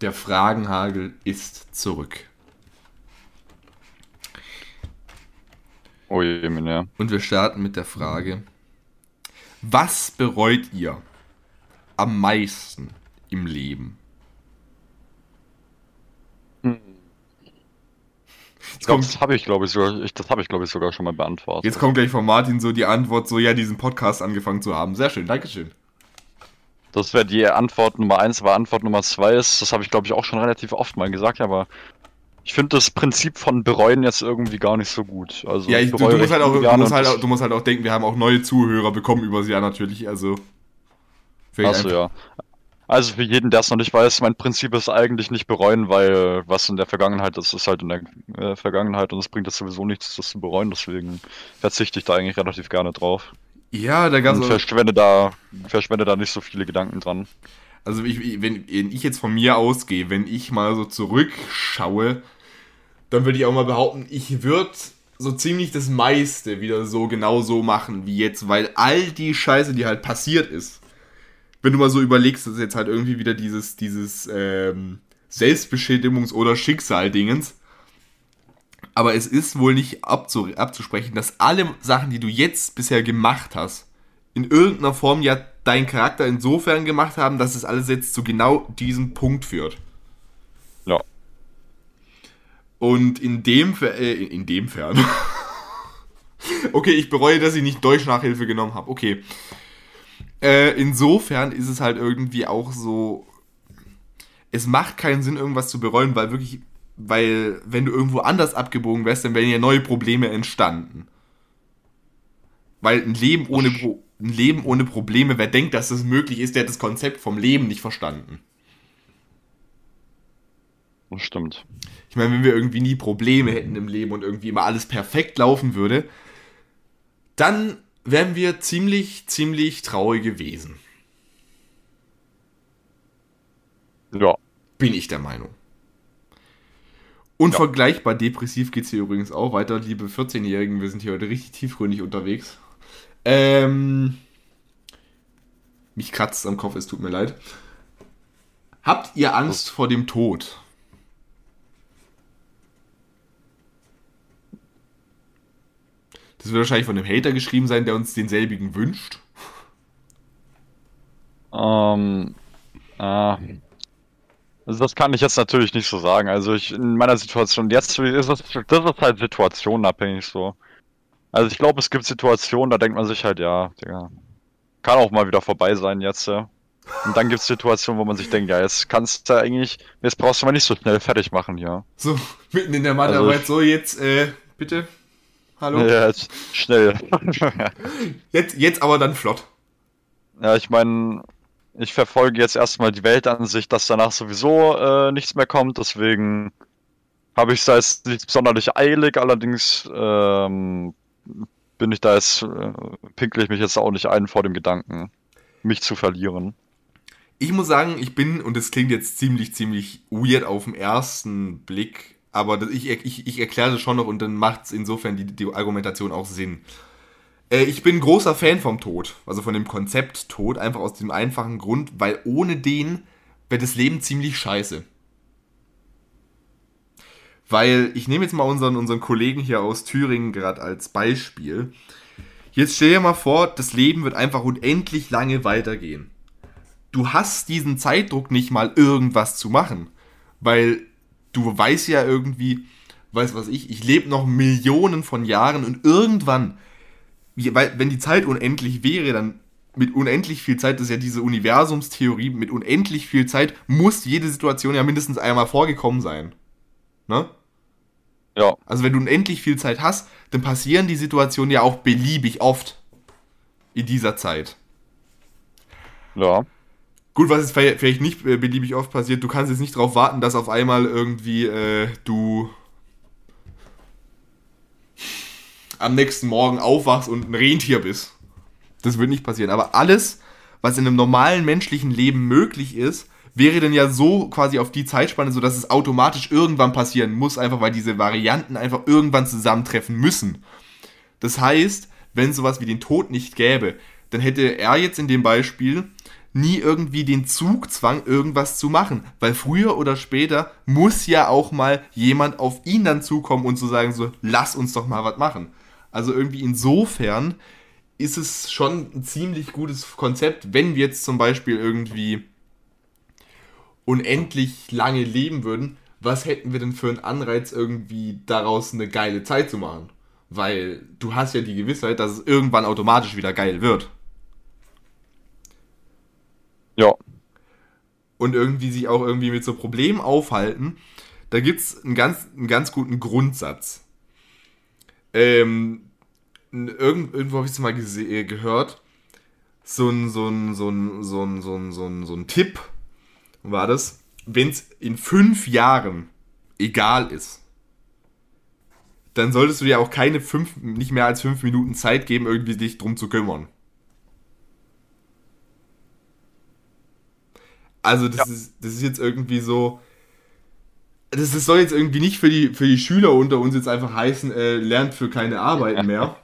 Der Fragenhagel ist zurück. Oh, Jemine. Und wir starten mit der Frage: Was bereut ihr am meisten im Leben? Ich glaub, kommt, das habe ich, glaube ich, sogar, ich, das habe ich, glaube ich, sogar schon mal beantwortet. jetzt kommt gleich von Martin so die Antwort: so, ja, diesen Podcast angefangen zu haben. Sehr schön, Dankeschön. Das wäre die Antwort Nummer eins, aber Antwort Nummer zwei ist, das habe ich, glaube ich, auch schon relativ oft mal gesagt, aber ich finde das Prinzip von bereuen jetzt irgendwie gar nicht so gut. Also Ja, ich du, du, musst halt auch, du, musst halt auch, du musst halt auch denken, wir haben auch neue Zuhörer bekommen übers Jahr natürlich, also. Achso, ja. Also für jeden, der es noch nicht weiß, mein Prinzip ist eigentlich nicht bereuen, weil was in der Vergangenheit ist, ist halt in der äh, Vergangenheit und es bringt jetzt sowieso nichts, das zu bereuen, deswegen verzichte ich da eigentlich relativ gerne drauf. Ja, da gab's Und verschwende da, verschwende da nicht so viele Gedanken dran. also ich- wenn, wenn ich jetzt von mir ausgehe, wenn ich mal so zurückschaue, dann würde ich auch mal behaupten, ich würde so ziemlich das meiste wieder so genau so machen wie jetzt, weil all die Scheiße, die halt passiert ist, wenn du mal so überlegst, das ist jetzt halt irgendwie wieder dieses, dieses ähm, Selbstbeschädigungs- oder Schicksal-Dingens. Aber es ist wohl nicht abzu abzusprechen, dass alle Sachen, die du jetzt bisher gemacht hast, in irgendeiner Form ja deinen Charakter insofern gemacht haben, dass es alles jetzt zu genau diesem Punkt führt. Ja. Und in dem, äh, in dem Fern. *laughs* okay, ich bereue, dass ich nicht Deutsch-Nachhilfe genommen habe. Okay. Äh, insofern ist es halt irgendwie auch so. Es macht keinen Sinn, irgendwas zu bereuen, weil wirklich, weil wenn du irgendwo anders abgebogen wärst, dann wären ja neue Probleme entstanden. Weil ein Leben ohne, Pro ein Leben ohne Probleme, wer denkt, dass das möglich ist, der hat das Konzept vom Leben nicht verstanden. Das stimmt. Ich meine, wenn wir irgendwie nie Probleme hätten im Leben und irgendwie immer alles perfekt laufen würde, dann wären wir ziemlich, ziemlich traurige Wesen. Ja. Bin ich der Meinung. Unvergleichbar depressiv geht es hier übrigens auch weiter, liebe 14-Jährigen. Wir sind hier heute richtig tiefgründig unterwegs. Ähm, mich kratzt am Kopf, es tut mir leid. Habt ihr Angst vor dem Tod? Das wird wahrscheinlich von einem Hater geschrieben sein, der uns denselbigen wünscht. Ähm, äh, also das kann ich jetzt natürlich nicht so sagen. Also ich in meiner Situation jetzt ist es, das ist halt situationenabhängig so. Also ich glaube, es gibt Situationen, da denkt man sich halt, ja, Digga, kann auch mal wieder vorbei sein jetzt. Ja. Und dann gibt es Situationen, wo man sich denkt, ja, jetzt kannst du eigentlich, jetzt brauchst du mal nicht so schnell fertig machen hier. So, mitten in der Mathearbeit, Also so jetzt, äh, bitte. Hallo? Ja, jetzt schnell. *laughs* Jetzt, jetzt aber dann flott. Ja, ich meine, ich verfolge jetzt erstmal die Weltansicht, dass danach sowieso äh, nichts mehr kommt, deswegen habe ich es da jetzt nicht sonderlich eilig, allerdings ähm, bin ich da jetzt, äh, pinkle ich mich jetzt auch nicht ein vor dem Gedanken, mich zu verlieren. Ich muss sagen, ich bin, und das klingt jetzt ziemlich, ziemlich weird auf den ersten Blick, aber ich, ich, ich erkläre das schon noch und dann macht es insofern die, die Argumentation auch Sinn. Äh, ich bin großer Fan vom Tod, also von dem Konzept Tod, einfach aus dem einfachen Grund, weil ohne den wäre das Leben ziemlich scheiße. Weil, ich nehme jetzt mal unseren, unseren Kollegen hier aus Thüringen gerade als Beispiel. Jetzt stell dir mal vor, das Leben wird einfach unendlich lange weitergehen du hast diesen Zeitdruck nicht mal irgendwas zu machen, weil du weißt ja irgendwie, weiß was ich, ich lebe noch Millionen von Jahren und irgendwann, wenn die Zeit unendlich wäre, dann mit unendlich viel Zeit, das ist ja diese Universumstheorie, mit unendlich viel Zeit muss jede Situation ja mindestens einmal vorgekommen sein. Ne? Ja, Also wenn du unendlich viel Zeit hast, dann passieren die Situationen ja auch beliebig oft in dieser Zeit. ja, Gut, was jetzt vielleicht nicht äh, beliebig oft passiert, du kannst jetzt nicht darauf warten, dass auf einmal irgendwie äh, du am nächsten Morgen aufwachst und ein Rentier bist. Das wird nicht passieren. Aber alles, was in einem normalen menschlichen Leben möglich ist, wäre dann ja so quasi auf die Zeitspanne, so dass es automatisch irgendwann passieren muss, einfach weil diese Varianten einfach irgendwann zusammentreffen müssen. Das heißt, wenn sowas wie den Tod nicht gäbe, dann hätte er jetzt in dem Beispiel nie irgendwie den Zugzwang, irgendwas zu machen. Weil früher oder später muss ja auch mal jemand auf ihn dann zukommen und zu sagen, so, lass uns doch mal was machen. Also irgendwie insofern ist es schon ein ziemlich gutes Konzept, wenn wir jetzt zum Beispiel irgendwie unendlich lange leben würden, was hätten wir denn für einen Anreiz, irgendwie daraus eine geile Zeit zu machen? Weil du hast ja die Gewissheit, dass es irgendwann automatisch wieder geil wird. Ja, Und irgendwie sich auch irgendwie mit so Problemen aufhalten, da gibt es einen ganz, einen ganz guten Grundsatz. Ähm, irgend, irgendwo habe ich es mal äh, gehört. So ein, so ein, so ein, so ein, so ein, so ein, so ein Tipp war das, wenn es in fünf Jahren egal ist, dann solltest du dir auch keine fünf, nicht mehr als fünf Minuten Zeit geben, irgendwie dich drum zu kümmern. Also das, Ja. ist, das ist jetzt irgendwie so. Das, das soll jetzt irgendwie nicht für die, für die Schüler unter uns jetzt einfach heißen, äh, lernt für keine Arbeit *laughs* mehr.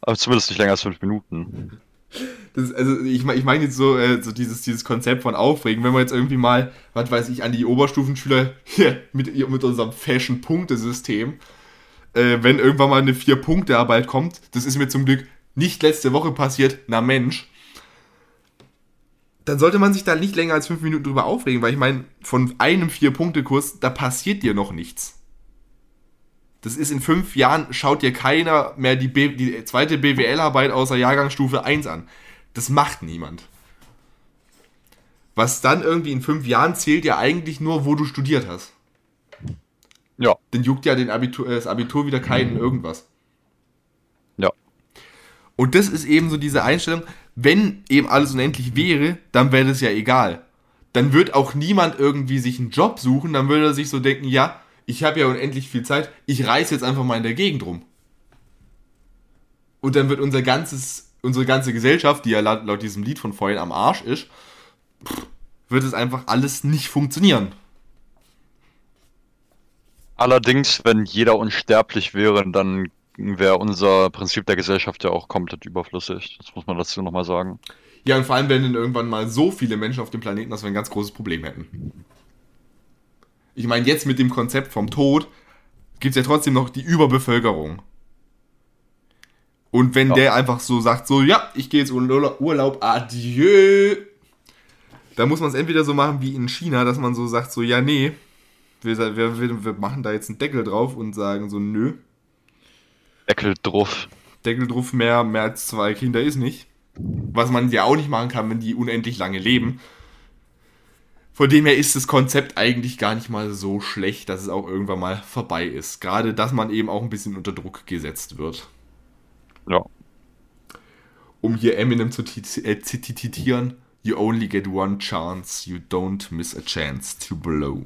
Aber zumindest nicht länger als fünf Minuten. Das, also ich, ich meine jetzt so, äh, so dieses, dieses Konzept von Aufregen, wenn wir jetzt irgendwie mal, was weiß ich, an die Oberstufenschüler *laughs* hier mit, mit unserem Fashion-Punktesystem, äh, wenn irgendwann mal eine Vier-Punkte-Arbeit kommt, das ist mir zum Glück nicht letzte Woche passiert, na Mensch, dann sollte man sich da nicht länger als fünf Minuten drüber aufregen, weil ich meine, von einem Vier-Punkte-Kurs, da passiert dir noch nichts. Das ist in fünf Jahren, schaut dir keiner mehr die, B die zweite BWL-Arbeit außer Jahrgangsstufe 1 an. Das macht niemand. Was dann irgendwie in fünf Jahren zählt ja eigentlich nur, wo du studiert hast. Ja, Dann juckt ja den Abitur, äh, das Abitur wieder keinen irgendwas. ja. Und das ist eben so diese Einstellung, wenn eben alles unendlich wäre, dann wäre das ja egal. Dann wird auch niemand irgendwie sich einen Job suchen, dann würde er sich so denken, ja, ich habe ja unendlich viel Zeit, ich reise jetzt einfach mal in der Gegend rum. Und dann wird unser ganzes, unsere ganze Gesellschaft, die ja laut, laut diesem Lied von vorhin am Arsch ist, wird es einfach alles nicht funktionieren. Allerdings, wenn jeder unsterblich wäre, dann wäre unser Prinzip der Gesellschaft ja auch komplett überflüssig. Das muss man dazu nochmal sagen. Ja, und vor allem, wenn dann irgendwann mal so viele Menschen auf dem Planeten, dass wir ein ganz großes Problem hätten. Ich meine, jetzt mit dem Konzept vom Tod gibt es ja trotzdem noch die Überbevölkerung. Und wenn Ja. der einfach so sagt, so, ja, ich gehe jetzt in Urla- Urlaub, adieu, da muss man es entweder so machen wie in China, dass man so sagt, so, ja, nee, wir, wir, wir machen da jetzt einen Deckel drauf und sagen so, nö, Deckel drauf. Deckel drauf, mehr, mehr als zwei Kinder ist nicht. Was man ja auch nicht machen kann, wenn die unendlich lange leben. Von dem her ist das Konzept eigentlich gar nicht mal so schlecht, dass es auch irgendwann mal vorbei ist. Gerade, dass man eben auch ein bisschen unter Druck gesetzt wird. Ja. Um hier Eminem zu äh, zitieren, you only get one chance, you don't miss a chance to blow.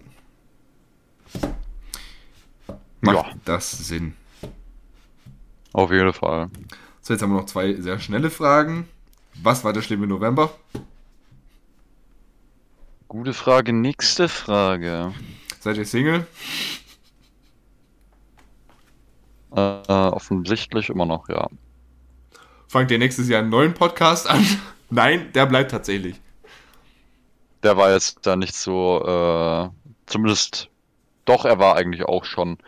Macht Ja. das Sinn? Auf jeden Fall. So, jetzt haben wir noch zwei sehr schnelle Fragen. Was war der schlimme November? Gute Frage. Nächste Frage. Seid ihr Single? Äh, offensichtlich immer noch, ja. Fangt ihr nächstes Jahr einen neuen Podcast an? *laughs* Nein, der bleibt tatsächlich. Der war jetzt da nicht so, äh, zumindest, doch, er war eigentlich auch schon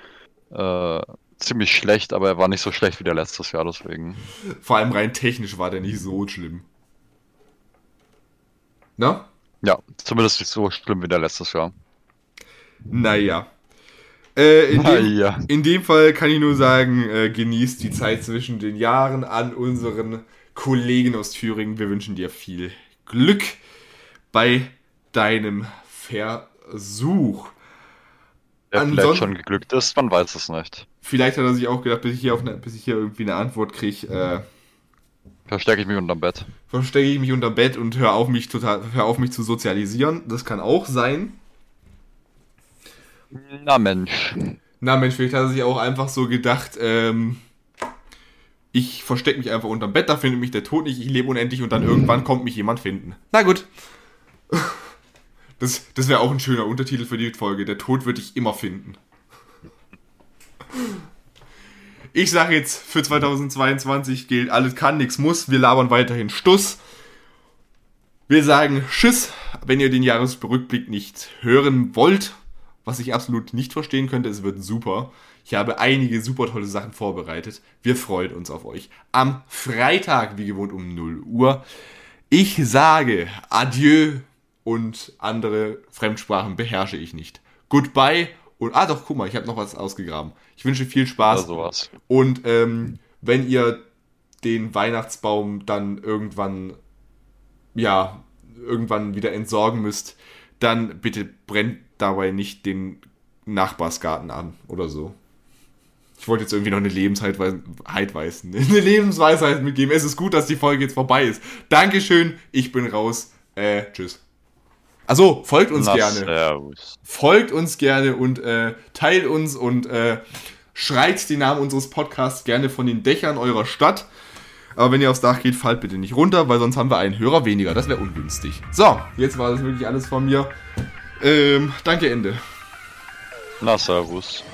äh, ziemlich schlecht, aber er war nicht so schlecht wie der letztes Jahr, deswegen. Vor allem rein technisch war der nicht so schlimm. Na? Ja, zumindest nicht so schlimm wie der letztes Jahr. Naja. Äh, in, dem, Naja. in dem Fall kann ich nur sagen, äh, genießt die Zeit zwischen den Jahren an unseren Kollegen aus Thüringen. Wir wünschen dir viel Glück bei deinem Versuch. Der Anson- vielleicht schon geglückt ist, man weiß es nicht. Vielleicht hat er sich auch gedacht, bis ich hier, eine, bis ich hier irgendwie eine Antwort kriege, äh, Verstecke ich mich unterm Bett. verstecke ich mich unter Bett und hör auf mich total, hör auf mich zu sozialisieren. Das kann auch sein. Na Mensch. Na Mensch, vielleicht hat er sich auch einfach so gedacht, ähm, ich verstecke mich einfach unterm Bett, da findet mich der Tod nicht, ich lebe unendlich und dann irgendwann kommt mich jemand finden. Na gut. Das, das wäre auch ein schöner Untertitel für die Folge. Der Tod wird dich immer finden. Ich sage jetzt, für 2022 gilt, alles kann, nichts muss. Wir labern weiterhin Stuss. Wir sagen Tschüss, wenn ihr den Jahresrückblick nicht hören wollt, was ich absolut nicht verstehen könnte. Es wird super. Ich habe einige super tolle Sachen vorbereitet. Wir freuen uns auf euch. Am Freitag, wie gewohnt, um 0 Uhr. Ich sage Adieu und andere Fremdsprachen beherrsche ich nicht. Goodbye und, ah doch, guck mal, ich habe noch was ausgegraben. Ich wünsche viel Spaß. Sowas. Und ähm, wenn ihr den Weihnachtsbaum dann irgendwann, ja, irgendwann wieder entsorgen müsst, dann bitte brennt dabei nicht den Nachbarsgarten an oder so. Ich wollte jetzt irgendwie noch eine Lebensweisheit *laughs* eine Lebensweisheit mitgeben. Es ist gut, dass die Folge jetzt vorbei ist. Dankeschön, ich bin raus. Äh, tschüss. Also folgt uns Na, gerne. Servus. Folgt uns gerne und äh, teilt uns und äh, schreit die Namen unseres Podcasts gerne von den Dächern eurer Stadt. Aber wenn ihr aufs Dach geht, fallt bitte nicht runter, weil sonst haben wir einen Hörer weniger. Das wäre ungünstig. So, jetzt war das wirklich alles von mir. Ähm, danke, Ende. Na, Servus.